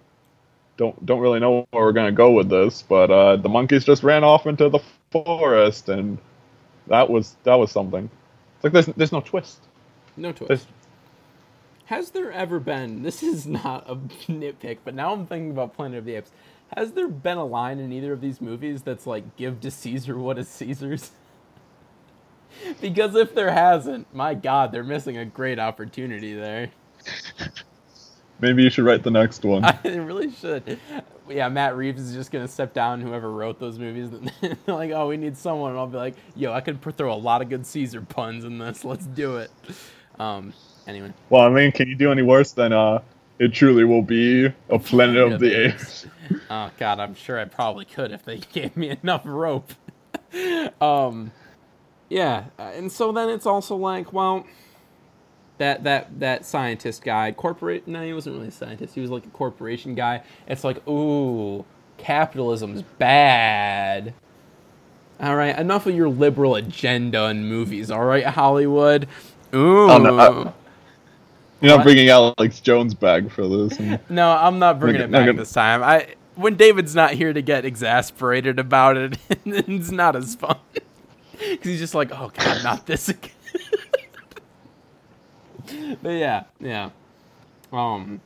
Don't don't really know where we're gonna go with this, but uh, the monkeys just ran off into the forest, and that was that was something. It's like there's there's no twist. No twist. There's, Has there ever been? *laughs* This is not a nitpick, but now I'm thinking about Planet of the Apes. Has there been a line in either of these movies that's like, "Give to Caesar what is Caesar's"? *laughs* because if there hasn't, my God, they're missing a great opportunity there. *laughs* maybe you should write the next one. *laughs* I really should. Yeah, Matt Reeves is just gonna step down. Whoever wrote those movies, they're *laughs* like, "Oh, we need someone." And I'll be like, "Yo, I could throw a lot of good Caesar puns in this. *laughs* Let's do it." Um. Anyway, well, I mean, can you do any worse than uh? It truly will be a planet of the the apes. oh God, I'm sure I probably could if they gave me enough rope. um. Yeah, uh, and so then it's also like, well, that that that scientist guy, corporate. No, he wasn't really a scientist. He was like a corporation guy. It's like, ooh, capitalism's bad. All right, enough of your liberal agenda in movies. All right, Hollywood. Ooh. no, uh, You're not bringing Alex Jones back for this. and- No, I'm not bringing it back gonna- this time. I when David's not here to get exasperated about it, *laughs* it's not as fun *laughs* because he's just like, oh god, not this again. *laughs* *laughs* but yeah, yeah. Um.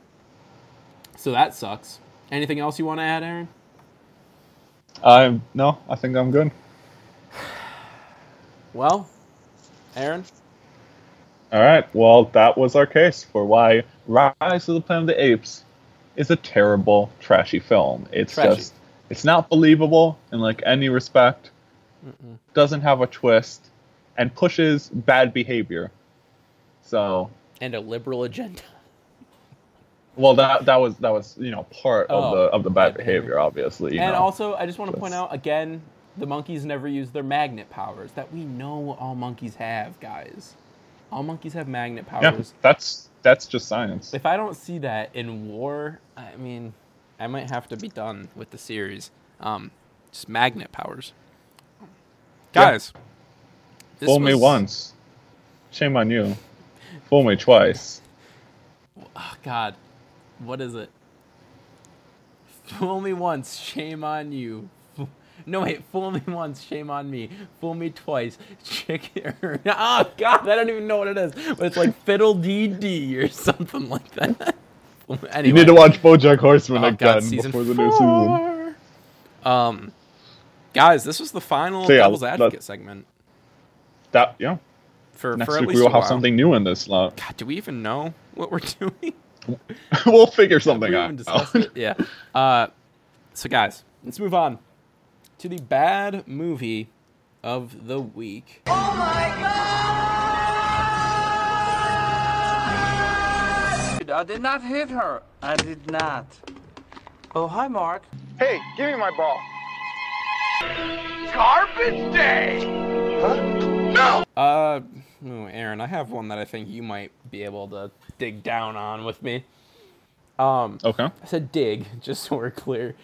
So that sucks. Anything else you want to add, Aaron? Um, no, I think I'm good. *sighs* Well, Aaron. All right. Well, that was our case for why Rise of the Planet of the Apes is a terrible, trashy film. It's Trashy. just, it's not believable in like any respect. Doesn't have a twist, and pushes bad behavior. So, And a liberal agenda. well, that that was that was you know part Oh, of the of the bad bad behavior. behavior, obviously. You And know. also, I just want to point out again, the monkeys never use their magnet powers that we know all monkeys have, guys. All monkeys have magnet powers. yeah, powers. that's that's just science. If I don't see that in war, I mean, I might have to be done with the series. Um, just magnet powers. Guys, this Fool me once, shame on you. Fool me twice. Oh, God, What is it? *laughs* Fool me once, shame on you. *laughs* No wait, fool me once, shame on me. Fool me twice, *laughs* chicken. Oh god, I don't even know what it is, but it's like fiddle dee dee or something like that. anyway, You need to watch BoJack Horseman oh again god, before the new season. Um, guys, this was the final So, yeah, Devil's Advocate segment That yeah. For Next for at week least we will have something new in this slot. God, do we even know what we're *laughs* doing? *laughs* we'll figure something we out. even discussed it? Yeah. *laughs* Uh, so guys, let's move on to the bad movie of the week. Oh my god! I did not hit her. I did not. Oh, hi, Mark. Hey, give me my ball. Garbage day! Huh? No! Uh, oh, Aaron, I have one that I think you might be able to dig down on with me. Um, Okay. I said dig, *laughs* just so we're clear.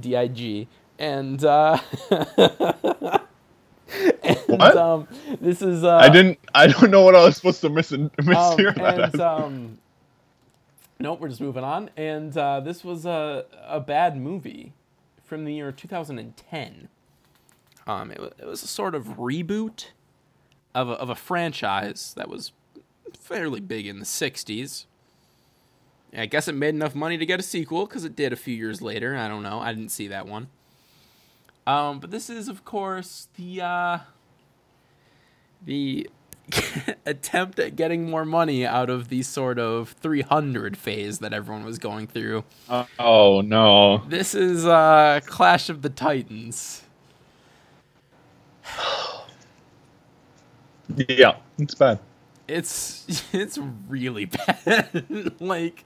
D I G. And, uh, *laughs* and, What? um, this is, uh, I didn't. I don't know what I was supposed to miss *laughs* and mishear um, that. and um, nope, we're just moving on. And uh, this was a a bad movie from the year 2010. Um, it, it was a sort of reboot of a, of a franchise that was fairly big in the 60s. I guess it made enough money to get a sequel because it did a few years later. I don't know. I didn't see that one. Um, but this is, of course, the uh, the *laughs* attempt at getting more money out of the sort of 300 phase that everyone was going through. oh no. This is uh, Clash of the Titans. *sighs* *sighs* *sighs* Yeah, it's bad. It's *laughs* it's really bad. *laughs* like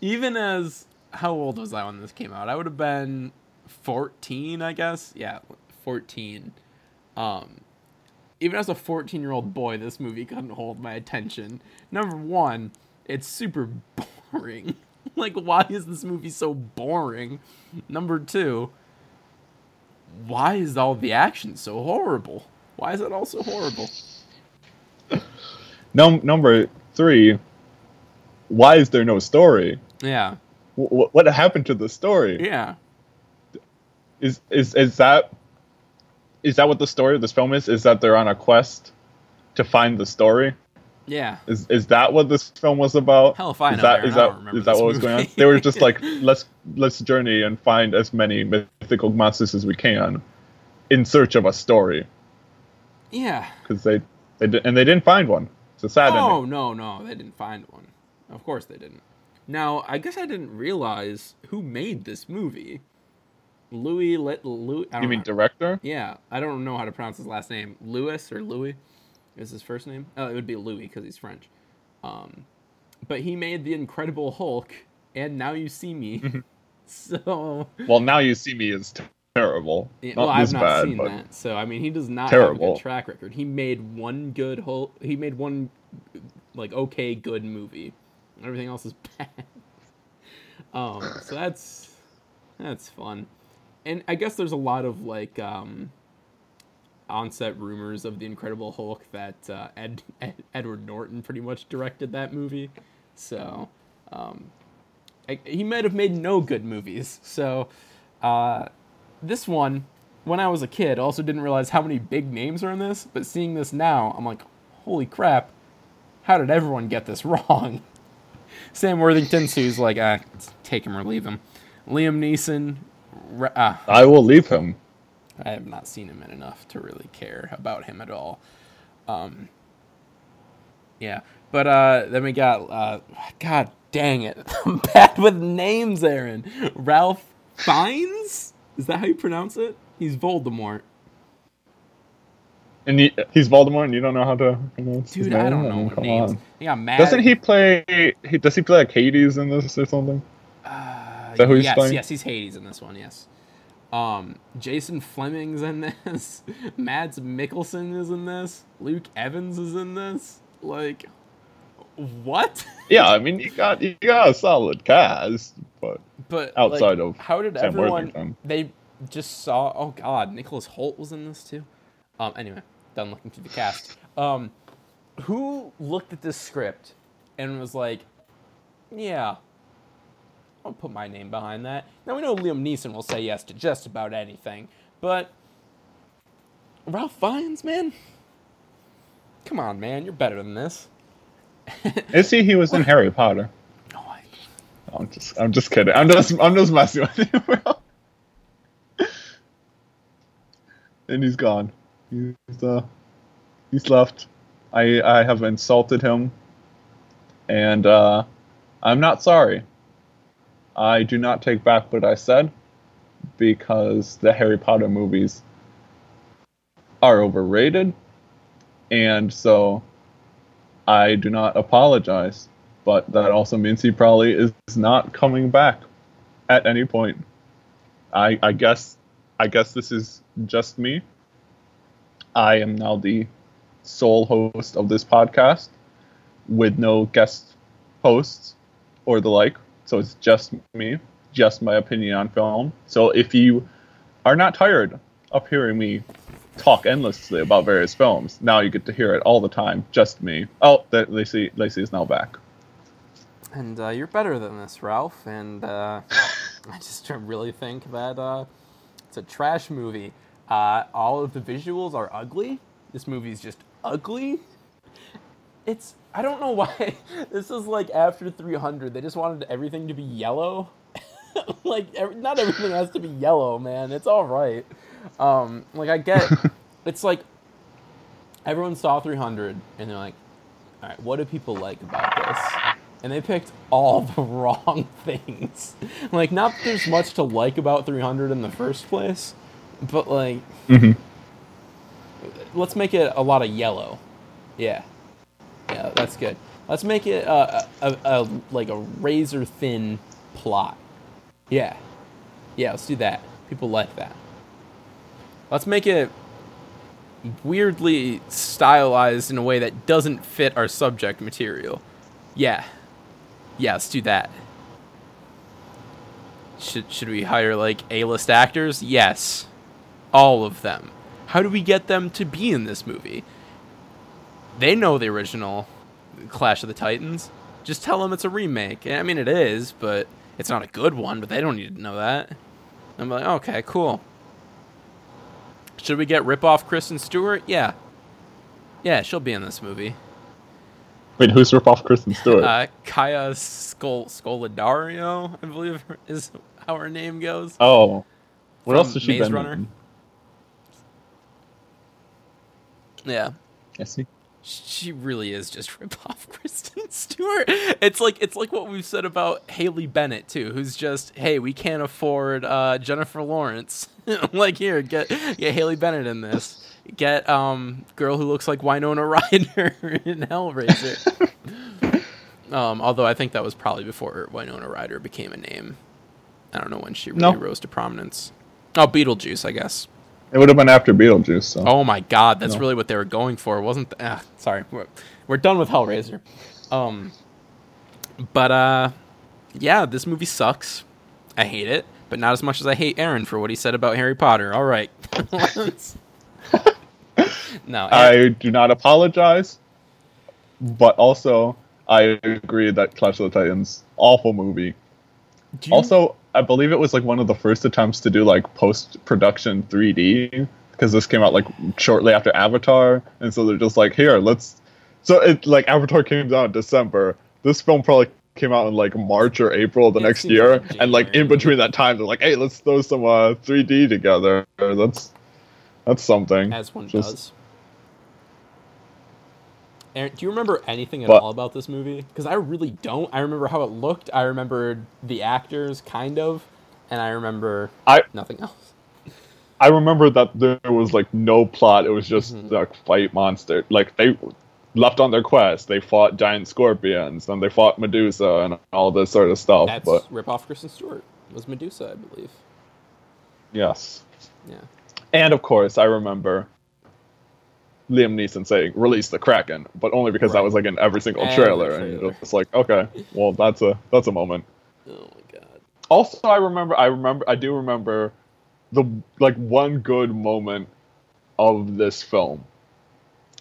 even as how old was I when this came out? I would have been 14, I guess. Yeah, 14. Um even as a 14-year-old boy, this movie couldn't hold my attention. Number 1, it's super *laughs* boring. like why is this movie so boring? Number 2, why is all the action so horrible? Why is it all so horrible? Num- number three. Why is there no story? Yeah. W- what happened to the story? Yeah. Is is is that is that what the story of this film is? Is that they're on a quest to find the story? Yeah. Is is that what this film was about? Hell if I is know, that is that is that what was going on? They were just *laughs* like let's let's journey and find as many mythical monsters as we can in search of a story Yeah. because they they did, and they didn't find one. It's a sad Oh ending. no, no, they didn't find one. Of course they didn't. Now, I guess I didn't realize who made this movie. Louis Lit Louis. You mean know. director? Yeah, I don't know how to pronounce his last name. Louis or Louis is his first name. Oh, it would be Louis because he's French. Um, but he made the Incredible Hulk, and Now You See Me. *laughs* *laughs* so Well, now you see me is terrible. Yeah, well, I've not bad, seen that. So I mean, he does not have a Terrible. good track record. He made one good whole. He made one like okay good movie. Everything else is *laughs* bad. Um, so that's that's fun, and I guess there's a lot of like um, onset rumors of the Incredible Hulk that uh, Ed, Ed Edward Norton pretty much directed that movie. So um, I, he might have made no good movies. So uh, this one, when I was a kid, also didn't realize how many big names are in this. But seeing this now, I'm like, holy crap! How did everyone get this *laughs* wrong? Sam Worthington, who's like, ah, take him or leave him. Liam Neeson. Ah, I will leave him. I have not seen him in enough to really care about him at all. Um, yeah, but uh, then we got uh, God dang it, *laughs* I'm bad with names, Aaron. Ralph Fiennes, is that how you pronounce it? He's Voldemort. And he, he's Voldemort, and you don't know how to pronounce Dude, I don't know come names. on. Got mad. Doesn't he play? He, does he play like Hades in this or something? Uh, Is that who he's yes, playing? yes, he's Hades in this one. Yes. Um, Jason Flemyng's in this. *laughs* Mads Mikkelsen is in this. Luke Evans is in this. Like, what? *laughs* Yeah, I mean you got you got a solid cast, but But Outside like, of how did Sam everyone? Worthington. They just saw. Oh God, Nicholas Hoult was in this too. Um. Anyway, done looking through the cast. Um, who looked at this script and was like, "Yeah, I'll put my name behind that. Now we know Liam Neeson will say yes to just about anything, but Ralph Fiennes, man, come on, man, you're better than this. Is he? He was in *laughs* Harry Potter. I'm just, I'm just kidding. I'm just, I'm just messing with you, and he's gone. He's, uh, he's left. I, I have insulted him, and uh, I'm not sorry. I do not take back what I said because the Harry Potter movies are overrated, and so I do not apologize. But that also means he probably is not coming back at any point. I I guess I guess this is just me. I am now the sole host of this podcast with no guest hosts or the like. So it's just me, just my opinion on film. So if you are not tired of hearing me talk endlessly about various films, now you get to hear it all the time, just me. Oh, Lacey Lacey is now back. And uh, you're better than this, Ralph. And uh, *laughs* I just really think that uh, it's a trash movie. Uh, all of the visuals are ugly. This movie's just ugly. It's I don't know why. *laughs* This is like after 300. They just wanted everything to be yellow. *laughs* like ev not everything has to be yellow, man. It's all right. Um, like I get, it's like everyone saw 300 and they're like, all right, what do people like about this? And they picked all the *laughs* wrong things. like, not that there's much to like about 300 in the first place, but like, mm-hmm. let's make it a lot of yellow. Yeah, yeah, that's good. Let's make it a, a, a, a like a razor thin plot. Yeah, yeah, let's do that. People like that. Let's make it weirdly stylized in a way that doesn't fit our subject material. Yeah. Yeah, let's do that. Should should we hire like A-list actors? Yes. All of them. How do we get them to be in this movie? They know the original Clash of the Titans. Just tell them it's a remake. I mean it is, but it's not a good one, but they don't need to know that. I'm like, okay, cool. Should we get rip off Kristen Stewart? Yeah. Yeah, she'll be in this movie. Wait, who's rip off Kristen Stewart? Uh, Kaya Skol- I believe is how her name goes. oh, what from else has she Maze been? Runner. in? Yeah. I see. She really is just rip off *laughs* Kristen Stewart. It's like it's like what we've said about Haley Bennett too, who's just, hey, we can't afford uh, Jennifer Lawrence. *laughs* like here, get get Haley Bennett in this. Get um girl who looks like Winona *laughs* Ryder in Hellraiser. *laughs* um, although I think that was probably before Winona Ryder became a name. I don't know when she really No. rose to prominence. Oh, Beetlejuice, I guess. It would have been after Beetlejuice. So. Oh my god, that's No. really what they were going for, wasn't? Th- ah, sorry, we're, we're done with Hellraiser. Um, but uh, yeah, this movie sucks. I hate it, but not as much as I hate Aaron for what he said about Harry Potter. All right. *laughs* *laughs* no, I do not apologize, but also I agree that Clash of the Titans awful movie. you- Also, I believe it was like one of the first attempts to do like post production 3D because this came out like shortly after Avatar, and so they're just like, here, let's. So it like Avatar came out in December. This film probably came out in like March or April the next year, and like in between that time, they're like, hey, let's throw some uh, 3D together. That's that's something. as one Just- does. Aaron, do you remember anything at What? all about this movie? Because I really don't. I remember how it looked. I remembered the actors, kind of, and I remember I nothing else. I remember that there was like no plot. It was just Mhm. like fight monster. Like they left on their quest. They fought giant scorpions and they fought Medusa and all this sort of stuff. That's but rip off Kristen Stewart. Was Medusa, I believe. yes, Yeah. And of course I remember Liam Neeson saying "release the Kraken," but only because that was like in every single Every trailer, and trailer. you're like, okay, well that's a that's a moment. Oh my god. Also, I remember, I remember, I do remember the like one good moment of this film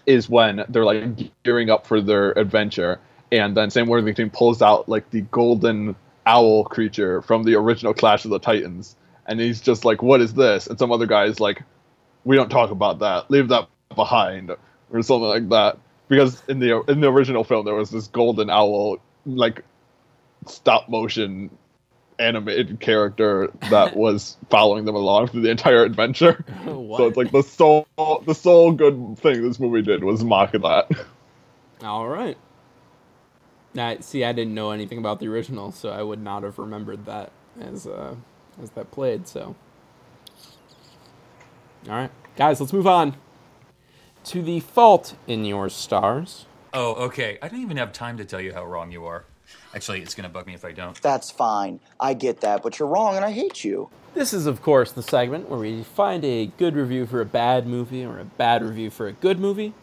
is when they're like gearing up for their adventure, and then Sam Worthington pulls out like the golden owl creature from the original Clash of the Titans, and he's just like, "What is this?" And some other guy is like, "We don't talk about that. Leave that behind," or something like that. Because in the in the original film, there was this golden owl, like stop motion animated character that *laughs* was following them along through the entire adventure. *laughs* So it's like the sole the sole good thing this movie did was mock that. All right. I see. I didn't know anything about the original, so I would not have remembered that as uh, as that played. So, all right, guys, let's move on to the Fault in Your Stars. Oh, okay. I don't even have time to tell you how wrong you are. Actually, it's gonna bug me if I don't. That's fine. I get that, but you're wrong and I hate you. This is, of course, the segment where we find a good review for a bad movie or a bad review for a good movie.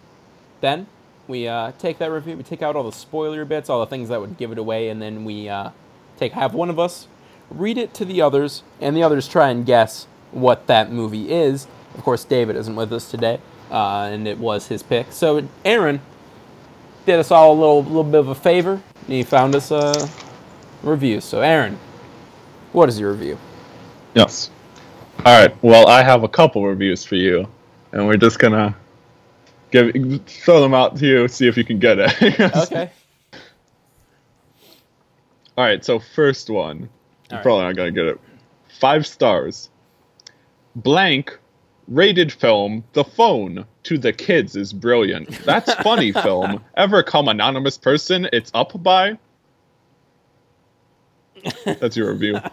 Then we uh, take that review, we take out all the spoiler bits, all the things that would give it away, and then we uh, take have one of us read it to the others, and the others try and guess what that movie is. Of course, David isn't with us today, uh, and it was his pick. So Aaron did us all a little little bit of a favor. He found us a review. So Aaron, what is your review? Yes. All right. Well, I have a couple reviews for you, and we're just gonna give throw them out to you, see if you can get it. *laughs* Okay. All right. So first one, All you're right. probably not gonna get it. Five stars. Blank rated film The Phone to the kids is brilliant. That's *laughs* funny film. Ever come anonymous person? It's up by. That's your review. *laughs*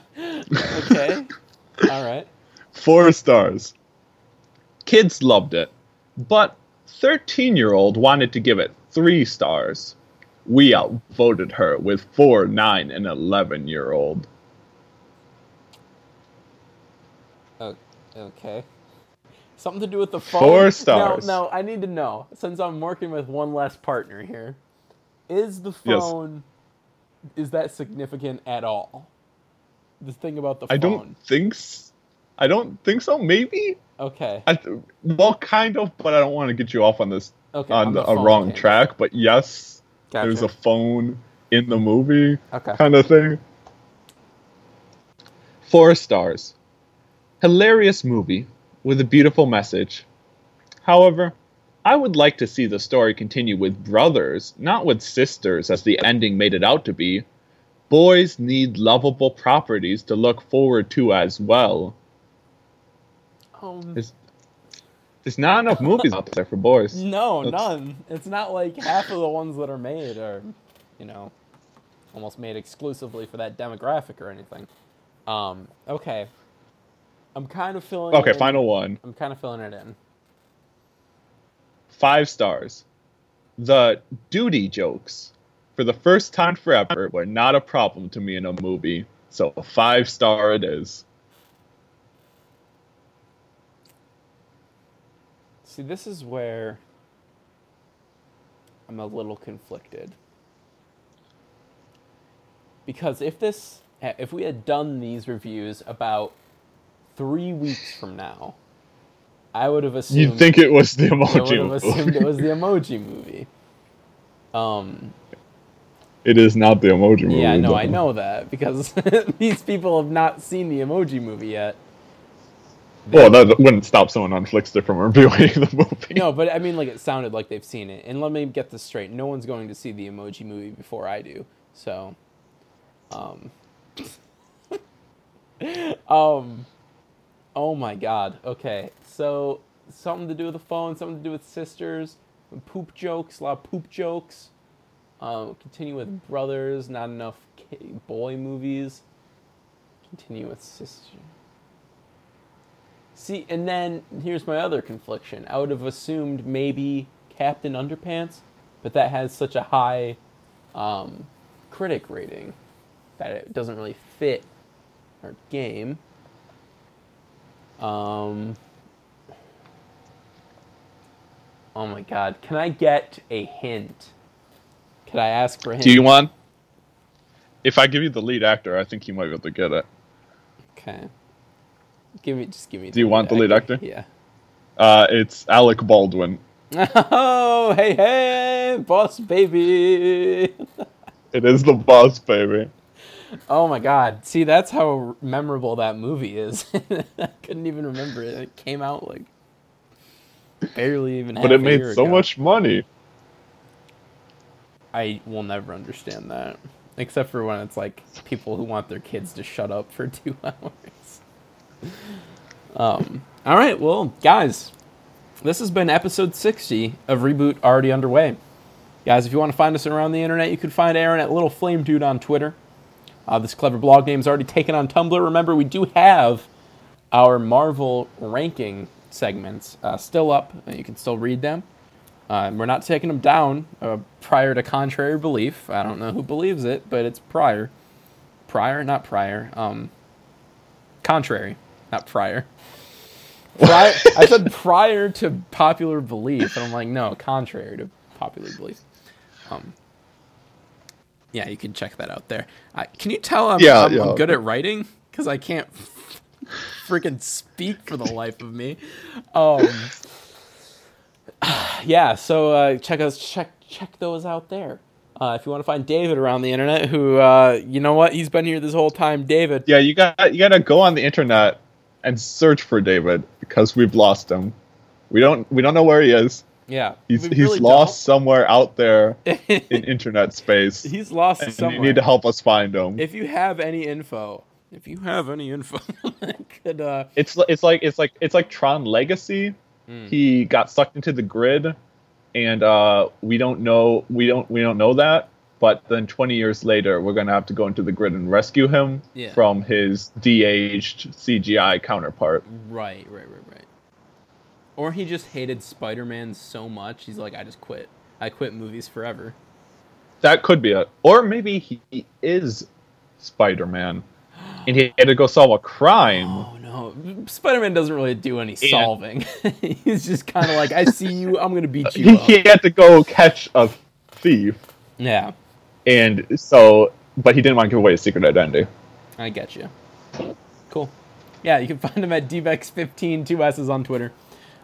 Okay. all right. Four stars. Kids loved it, but 13 year old wanted to give it three stars. We outvoted her with four, nine, and 11 year old. Okay. Something to do with the phone. Four stars. No, I need to know since I'm working with one less partner here. Is the Yes. phone is that significant at all? The thing about the phone. I don't think s- I don't think so. Maybe. Okay. I th- well, kind of, but I don't want to get you off on this Okay, on, on the a wrong tangent. track. But yes, Gotcha. there's a phone in the movie, Okay. kind of thing. Four stars. Hilarious movie with a beautiful message. However, I would like to see the story continue with brothers, not with sisters, as the ending made it out to be. Boys need lovable properties to look forward to as well. Um, There's, there's not enough movies out there for boys. *laughs* no, That's- none. It's not like half of the ones that are made are, you know, almost made exclusively for that demographic or anything. Um, okay. I'm kind of filling. Okay, it in. final one. I'm kind of filling it in. Five stars. The duty jokes, for the first time forever, were not a problem to me in a movie. So a five star it is. See, this is where I'm a little conflicted. Because if this, if we had done these reviews about three weeks from now, I would have assumed. You'd think it was the I would emoji have assumed it movie. was the emoji movie. Um, It is not the emoji movie. yeah, no, though. I know that because *laughs* these people have not seen the emoji movie yet. Well, that wouldn't stop someone on Flixster from reviewing *laughs* the movie. No, but I mean, like it sounded like they've seen it. And let me get this straight: no one's going to see the Emoji Movie before I do. So, um, *laughs* um, oh my God. Okay, so something to do with the phone, something to do with sisters, poop jokes, a lot of poop jokes. Um, continue with brothers, not enough boy movies. Continue with sister. See, and then here's my other confliction. I would have assumed maybe Captain Underpants, but that has such a high um, critic rating that it doesn't really fit our game. Um, oh my god, can I get a hint? Can I ask for a hint? Do you want? If I give you the lead actor, I think you might be able to get it. Okay. Give me, just give me. Do you want the lead actor? Yeah. Uh, it's Alec Baldwin. *laughs* Oh, hey, hey, boss baby. It is the boss, baby. Oh my god. See, that's how memorable that movie is. *laughs* I couldn't even remember it. It came out like barely even but it made so ago. much money. I will never understand that. Except for when it's like people who want their kids to shut up for *laughs* two hours. Um, all right, well, guys, this has been episode 60 of Reboot Already Underway. Guys, if you want to find us around the internet, you can find Aaron at Little Flame Dude on Twitter. Uh, this clever blog name is already taken on Tumblr. Remember, we do have our Marvel ranking segments uh, still up. and You can still read them. Uh, we're not taking them down uh, prior to contrary belief. I don't know who believes it, but it's prior. Prior, not prior. Um, contrary, not prior. Prior, I said *laughs* prior to popular belief, and I'm like, no, contrary to popular belief. Um, yeah, you can check that out there. Can you tell I'm, Yeah, I'm, yeah. I'm good at writing? Because I can't *laughs* freaking speak for the life of me. Um, *sighs* yeah, so uh, check us check check those out there. Uh, if you want to find David around the internet, who uh, you know what, he's been here this whole time. David, Yeah, you got you got to go on the internet and search for David because we've lost him. We don't we don't know where he is. Yeah, He's we he's really lost somewhere out there don't. *laughs* in internet space. he's lost and somewhere. you need to help us find him. If you have any info, if you have any info, *laughs* that could uh, It's it's like it's like it's like Tron Legacy. Hmm. He got sucked into the grid, and uh, we don't know we don't we don't know that. But then 20 years later, we're gonna have to go into the grid and rescue him Yeah. from his de-aged CGI counterpart. right, right, right, right. Or he just hated Spider-Man so much, he's like, I just quit. I quit movies forever. That could be it. Or maybe he is Spider-Man, and he had to go solve a crime. Oh no, Spider-Man doesn't really do any And- solving. *laughs* he's just kind of like, I see you, I'm gonna beat you He, up. had to go catch a thief, Yeah, and so, but he didn't want to give away his secret identity. I get you. Cool. Yeah, you can find him at dvex15, two S's on Twitter.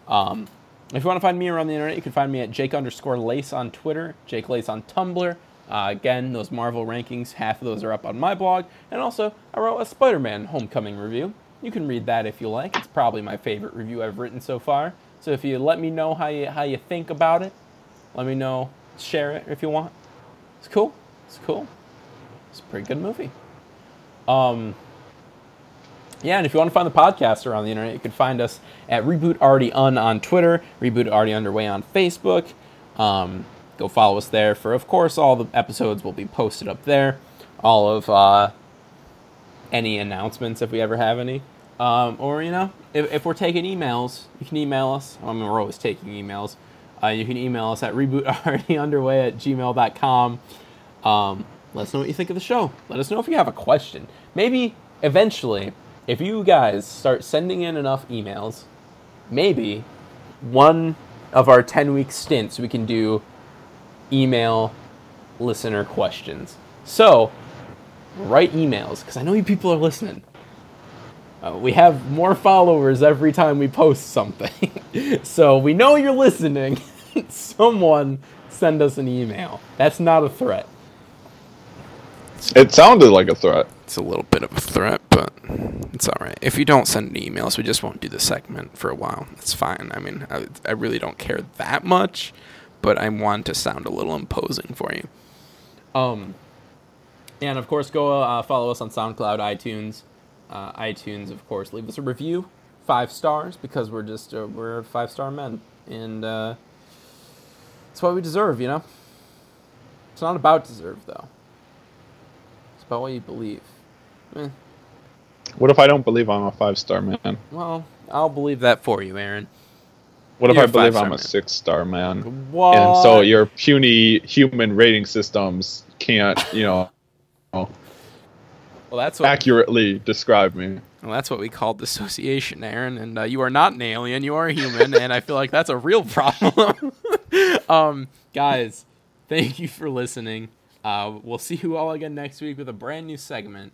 Um, if you want to find me around the internet, you can find me at Jake underscore Lace on Twitter, Jake Lace on Tumblr. Uh, again, those Marvel rankings, half of those are up on my blog. And also, I wrote a Spider Man Homecoming review. You can read that if you like. It's probably my favorite review I've written so far. So if you let me know how you, how you think about it, let me know. Share it if you want. It's cool. It's cool. It's a pretty good movie. Um, yeah, and if you want to find the podcast around the internet, you can find us at Reboot Already Un on Twitter, Reboot Already Underway on Facebook. Um, go follow us there for, of course, all the episodes will be posted up there. All of uh, any announcements if we ever have any. Um, or, you know, if, if we're taking emails, you can email us. I mean, we're always taking emails. Uh, you can email us at rebootalreadyunderway at gmail.com. Um, let us know what you think of the show. Let us know if you have a question. Maybe eventually, if you guys start sending in enough emails, maybe one of our 10 week stints we can do email listener questions. So, write emails because I know you people are listening. Uh, we have more followers every time we post something. *laughs* so we know you're listening. *laughs* Someone send us an email. That's not a threat. It sounded like a threat. It's a little bit of a threat, but it's all right. If you don't send any emails, we just won't do the segment for a while. It's fine. I mean, I, I really don't care that much, but I want to sound a little imposing for you. Um, and of course, go uh, follow us on SoundCloud, iTunes, uh, iTunes. Of course, leave us a review, five stars, because we're just uh, we're five star men, and uh, it's what we deserve. You know, it's not about deserve though. It's about what you believe. Eh, What if I don't believe I'm a five star man? well, I'll believe that for you, Aaron. What if You're I a believe I'm a six star man? What? And so your puny human rating systems can't, you know, well, that's what accurately describe me. Well, that's what we call dissociation, Aaron. And uh, you are not an alien; you are a human, and I feel like that's a real problem. *laughs* um, guys, thank you for listening. Uh, we'll see you all again next week with a brand new segment,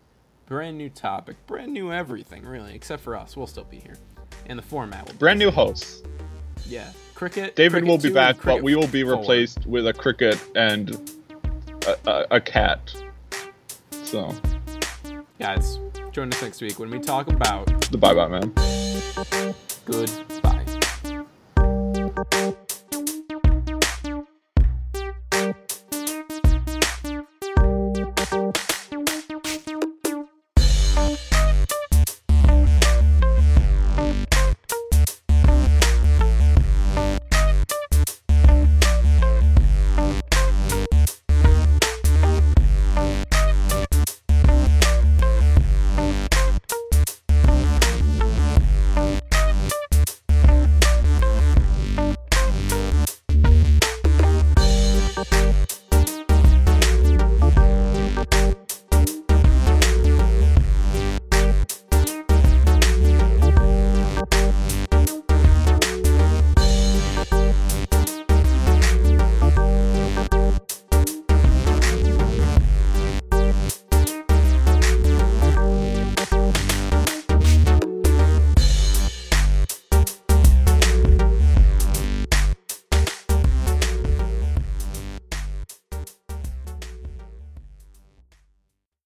brand new topic, brand new everything, really, except for us. We'll still be here, and the format will. Be, Brand new hosts. yeah, cricket. David Cricket will be back, but we will be forward. replaced with a cricket and a, a, a cat. So guys, join us next week when we talk about The Bye Bye Man. good